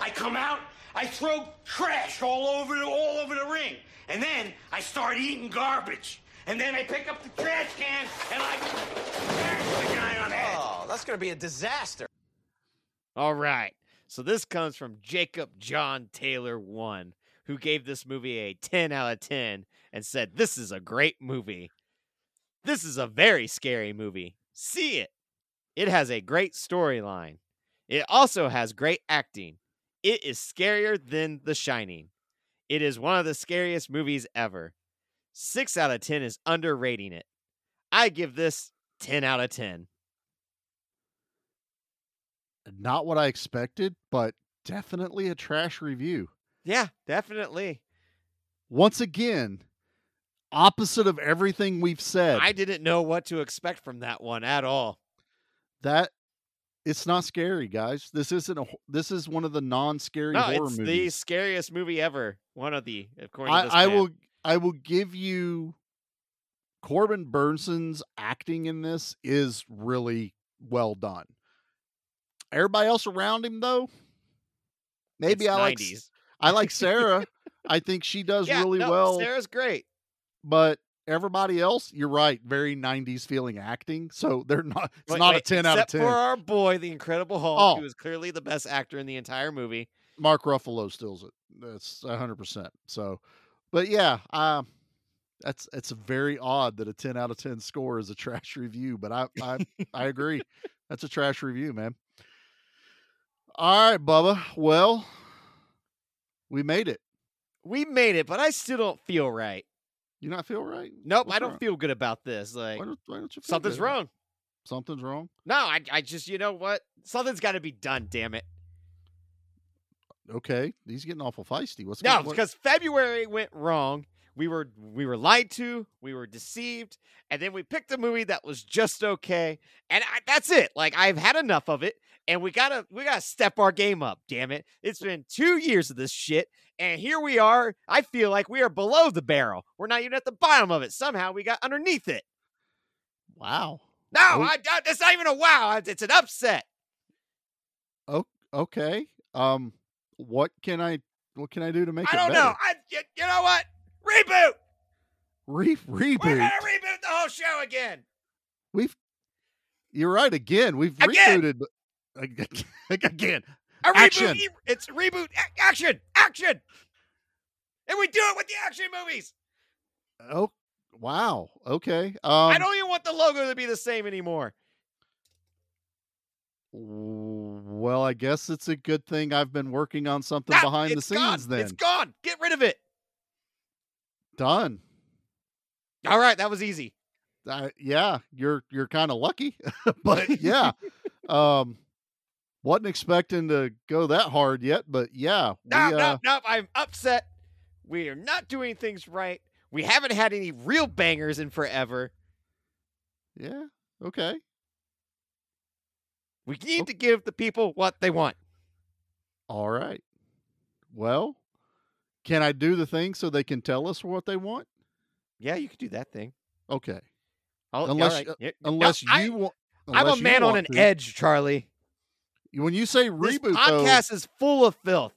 I come out, I throw trash all over the, all over the ring, and then I start eating garbage. And then I pick up the trash can and I bash the guy on the head. Oh, that's going to be a disaster. All right. So this comes from Jacob John Taylor 1, who gave this movie a 10 out of 10 and said, This is a great movie. This is a very scary movie. See it. It has a great storyline. It also has great acting. It is scarier than The Shining. It is one of the scariest movies ever. 6 out of 10 is underrating it. I give this 10 out of 10. Not what I expected, but definitely a trash review. Yeah, definitely. Once again, opposite of everything we've said. I didn't know what to expect from that one at all. that it's not scary, guys. This isn't a. This is one of the non-scary No, horror it's the scariest movie ever. One of the, according I, I will. I will give you. Corbin Bernsen's acting in this is really well done. Everybody else around him, though, maybe It's I like. I like Sarah. I think she does Yeah, really no, well. Sarah's great. But everybody else, you're right, very '90s feeling acting. So they're not. It's Wait, not wait, a 10 out of except 10. for our boy, the Incredible Hulk, Oh. who is clearly the best actor in the entire movie. Mark Ruffalo steals it. That's hundred percent. So, but yeah, um, that's it's very odd that a ten out of ten score is a trash review. But I I I agree. That's a trash review, man. All right, Bubba. Well, we made it. We made it, but I still don't feel right. You not feel right? Nope, What's I don't wrong? feel good about this. Like Why don't, why don't you feel something's wrong. Something's wrong. No, I, I just, you know what? Something's got to be done. Damn it! Okay, he's getting awful feisty. What's No, because February went wrong. We were we were lied to, we were deceived, and then we picked a movie that was just okay, and I, that's it. Like I've had enough of it, and we gotta we gotta step our game up. Damn it! It's been two years of this shit, and here we are. I feel like we are below the barrel. We're not even at the bottom of it. Somehow we got underneath it. wow. No, Oh. I, I, it's not even a wow. It's an upset. Oh, okay. Um, what can I what can I do to make it? I don't better? know. I, you, you know what? Reboot. Re- reboot. We're reboot. gonna reboot the whole show again. We've. You're right. Again, we've Again. rebooted. ag- Again, A Action. reboot. It's reboot. a- action. Action. And we do it with the action movies. oh wow. Okay. Um, I don't even want the logo to be the same anymore. Well, I guess it's a good thing I've been working on something behind the it's gone. scenes. Then It's gone. Get rid of it. Done. All right, that was easy. Uh, yeah, you're you're kind of lucky, but yeah, um, wasn't expecting to go that hard yet, but yeah, we, No, uh, no, no. I'm upset. We are not doing things right. We haven't had any real bangers in forever. yeah, okay, We need to give the people what they want. all right. Well, can I do the thing so they can tell us what they want? Yeah, you could do that thing. Okay, I'll, unless all right. uh, no, unless I- you want. I'm a man on an to. edge, Charlie. When you say This reboot, though, podcast is full of filth.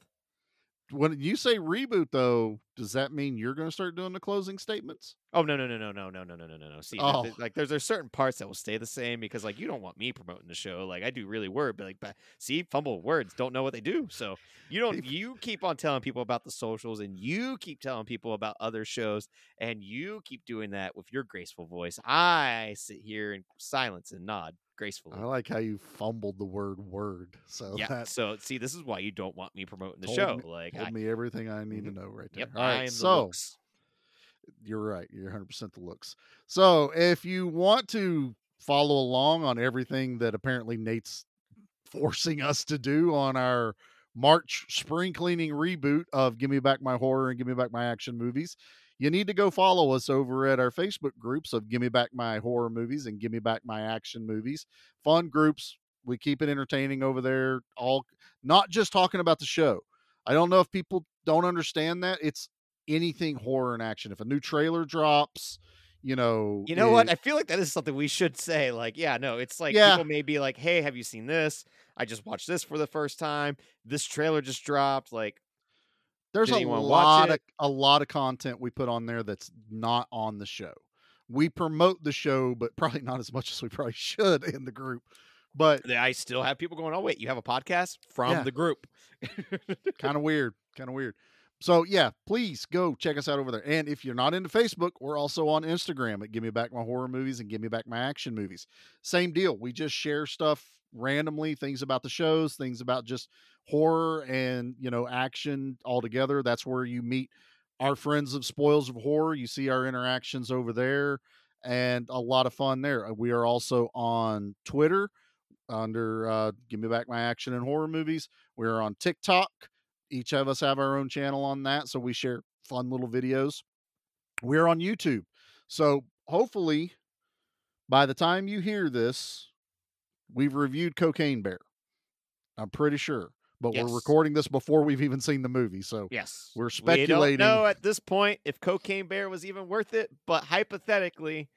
When you say reboot, though, does that mean you're going to start doing the closing statements? Oh no no no no no no no no no no no. See, Oh. th- like there's there's certain parts that will stay the same because like you don't want me promoting the show. Like I do really word, but like but see, fumble words don't know what they do. So you don't you keep on telling people about the socials and you keep telling people about other shows and you keep doing that with your graceful voice. I sit here in silence and nod gracefully. I like how you fumbled the word "word." So yeah. that So see, this is why you don't want me promoting the show. me- like told I, me everything I need to mm-hmm. know right there. yep, All I right, so looks. you're right. You're 100 percent the looks. So if you want to follow along on everything that apparently Nate's forcing us to do on our March spring cleaning reboot of Give Me Back My Horror and Give Me Back My Action Movies, you need to go follow us over at our Facebook groups of Give Me Back My Horror Movies and Give Me Back My Action Movies. Fun groups. We keep it entertaining over there. All not just talking about the show. I don't know if people don't understand that. It's anything horror and action. If a new trailer drops, you know, You know what? I feel like that is something we should say. Like, yeah, no, it's like Yeah. people may be like, "Hey, have you seen this? I just watched this for the first time. This trailer just dropped." Like, there's a lot of a lot of content we put on there that's not on the show. We promote the show, but probably not as much as we probably should in the group. But I still have people going, "Oh, wait, you have a podcast from Yeah. the group?" kind of weird, kind of weird. So yeah, please go check us out over there. And if you're not into Facebook, we're also on Instagram at Give Me Back My Horror Movies and Give Me Back My Action Movies. Same deal. We just share stuff randomly, things about the shows, things about just horror and you know action all together. That's where you meet our friends of Spoils of Horror. You see our interactions over there, and a lot of fun there. Uh, We are also on Twitter under uh, Give Me Back My Action and Horror Movies. We're on TikTok. Each of us have our own channel on that, so we share fun little videos. We're on YouTube. So hopefully, by the time you hear this, we've reviewed Cocaine Bear. I'm pretty sure. But Yes. we're recording this before we've even seen the movie. So yes, we're speculating. We don't know at this point if Cocaine Bear was even worth it, but hypothetically,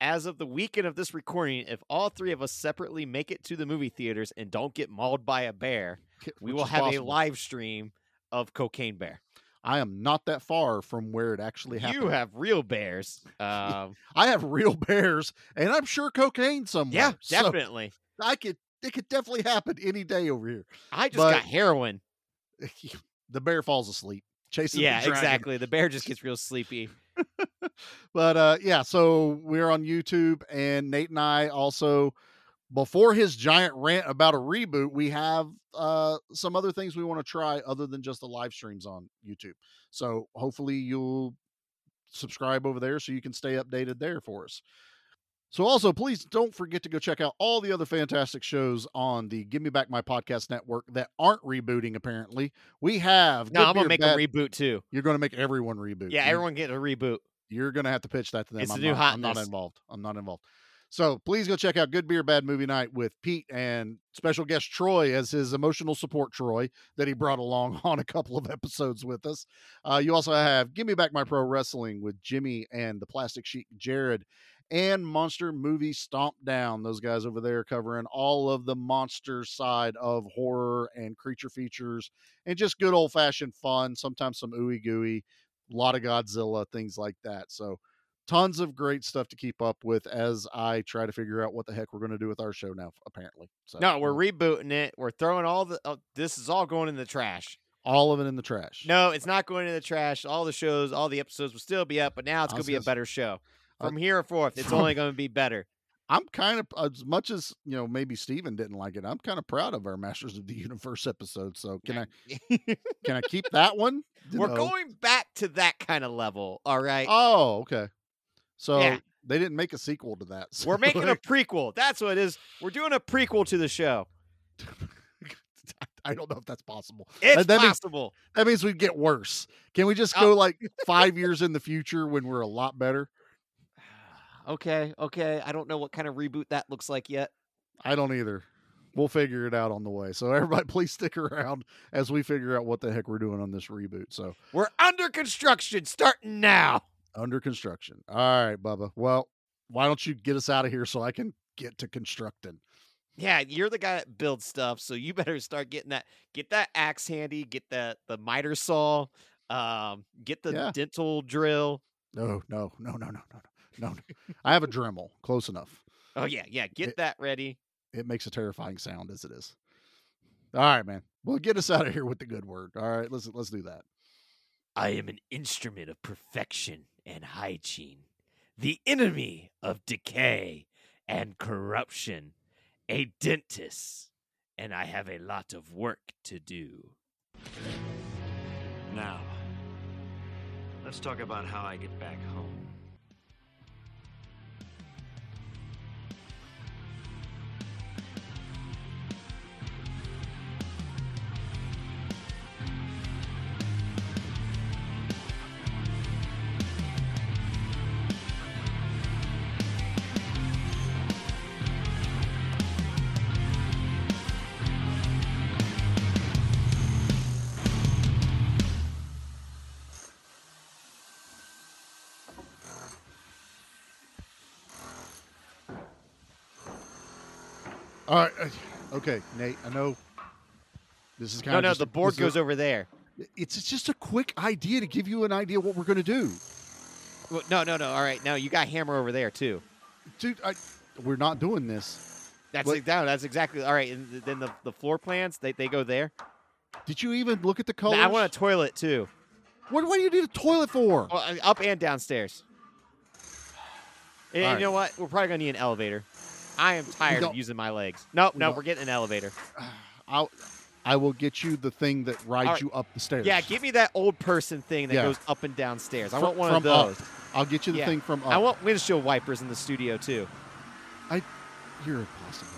as of the weekend of this recording, if all three of us separately make it to the movie theaters and don't get mauled by a bear, we which will have a live stream of Cocaine Bear. I am not that far from where it actually happened. You have real bears. Um, I have real bears, and I'm sure cocaine somewhere. yeah, So definitely. I could. It could definitely happen any day over here. I just but- got heroin. the bear falls asleep chasing. Yeah, dragon. exactly. The bear just gets real sleepy. But uh, yeah, so we're on YouTube, and Nate and I also, before his giant rant about a reboot, we have uh, some other things we want to try other than just the live streams on YouTube. So hopefully you'll subscribe over there so you can stay updated there for us. So also, please don't forget to go check out all the other fantastic shows on the Give Me Back My Podcast network that aren't rebooting. Apparently, we have. No, Good I'm gonna make Bad- a reboot too. You're going to make everyone reboot. Yeah, You- everyone get a reboot. you're going to have to pitch that to them. It's I'm the new not, I'm not involved. I'm not involved. So please go check out Good Beer Bad Movie Night with Pete and special guest Troy as his emotional support Troy that he brought along on a couple of episodes with us. Uh, you also have Give Me Back My Pro Wrestling with Jimmy and the Plastic Sheet Jared and Monster Movie Stomp Down. Those guys over there covering all of the monster side of horror and creature features and just good old fashioned fun, sometimes some ooey gooey, a lot of Godzilla, things like that. So tons of great stuff to keep up with as I try to figure out what the heck we're going to do with our show now. Apparently, so No, we're rebooting it. We're throwing all the. Oh, this is all going in the trash. all of it in the trash. No, it's not going in the trash. All the shows, all the episodes will still be up, but now it's going to be a better show. From here forth, it's from- only going to be better. I'm kind of as much as you know. Maybe Steven didn't like it. I'm kind of proud of our Masters of the Universe episode. So can I can I keep that one? You We're know? going back to that kind of level. All right. Oh, okay. So Yeah. they didn't make a sequel to that. so, We're making a prequel. That's what it is. We're doing a prequel to the show. I don't know if that's possible. It's that, that means possible. that means we get worse. Can we just Oh. go like five years in the future when we're a lot better? Okay, okay. I don't know what kind of reboot that looks like yet. I don't either. We'll figure it out on the way. So everybody, please stick around as we figure out what the heck we're doing on this reboot. So We're under construction starting now. under construction. All right, Bubba. Well, why don't you get us out of here so I can get to constructing? Yeah, you're the guy that builds stuff, so you better start getting that get that axe handy, get that the miter saw, um, get the Yeah. dental drill. No, no, no, no, no, no, no, no. no. I have a Dremel. Close enough. Oh yeah, yeah, get It- that ready. It makes a terrifying sound as it is. All right, man. Well, get us out of here with the good word. All right, let's let's do that. I am an instrument of perfection and hygiene, the enemy of decay and corruption, a dentist, and I have a lot of work to do. Now, let's talk about how I get back home. All right. uh, Okay, Nate. I know this is kind No, of no, the board is a- goes over there. It's it's just a quick idea to give you an idea what we're going to do, Well, no, no, no. All right, now you got hammer over there too. dude. I, we're not doing this. That's no, that's exactly all right. And then the, the floor plans they, they go there. Did you even look at the colors? I want a toilet too. What, what do you need a toilet for? Well, uh, up and downstairs. And All you know what? We're probably gonna need an elevator. I am tired of using my legs. No, no, we're getting an elevator. I'll, I will get you the thing that rides right. you up the stairs. Yeah, give me that old person thing that Yeah. goes up and downstairs. I Fr- want one from of those. Up. I'll get you the Yeah. thing from up. I want windshield wipers in the studio too. I, you're impossible.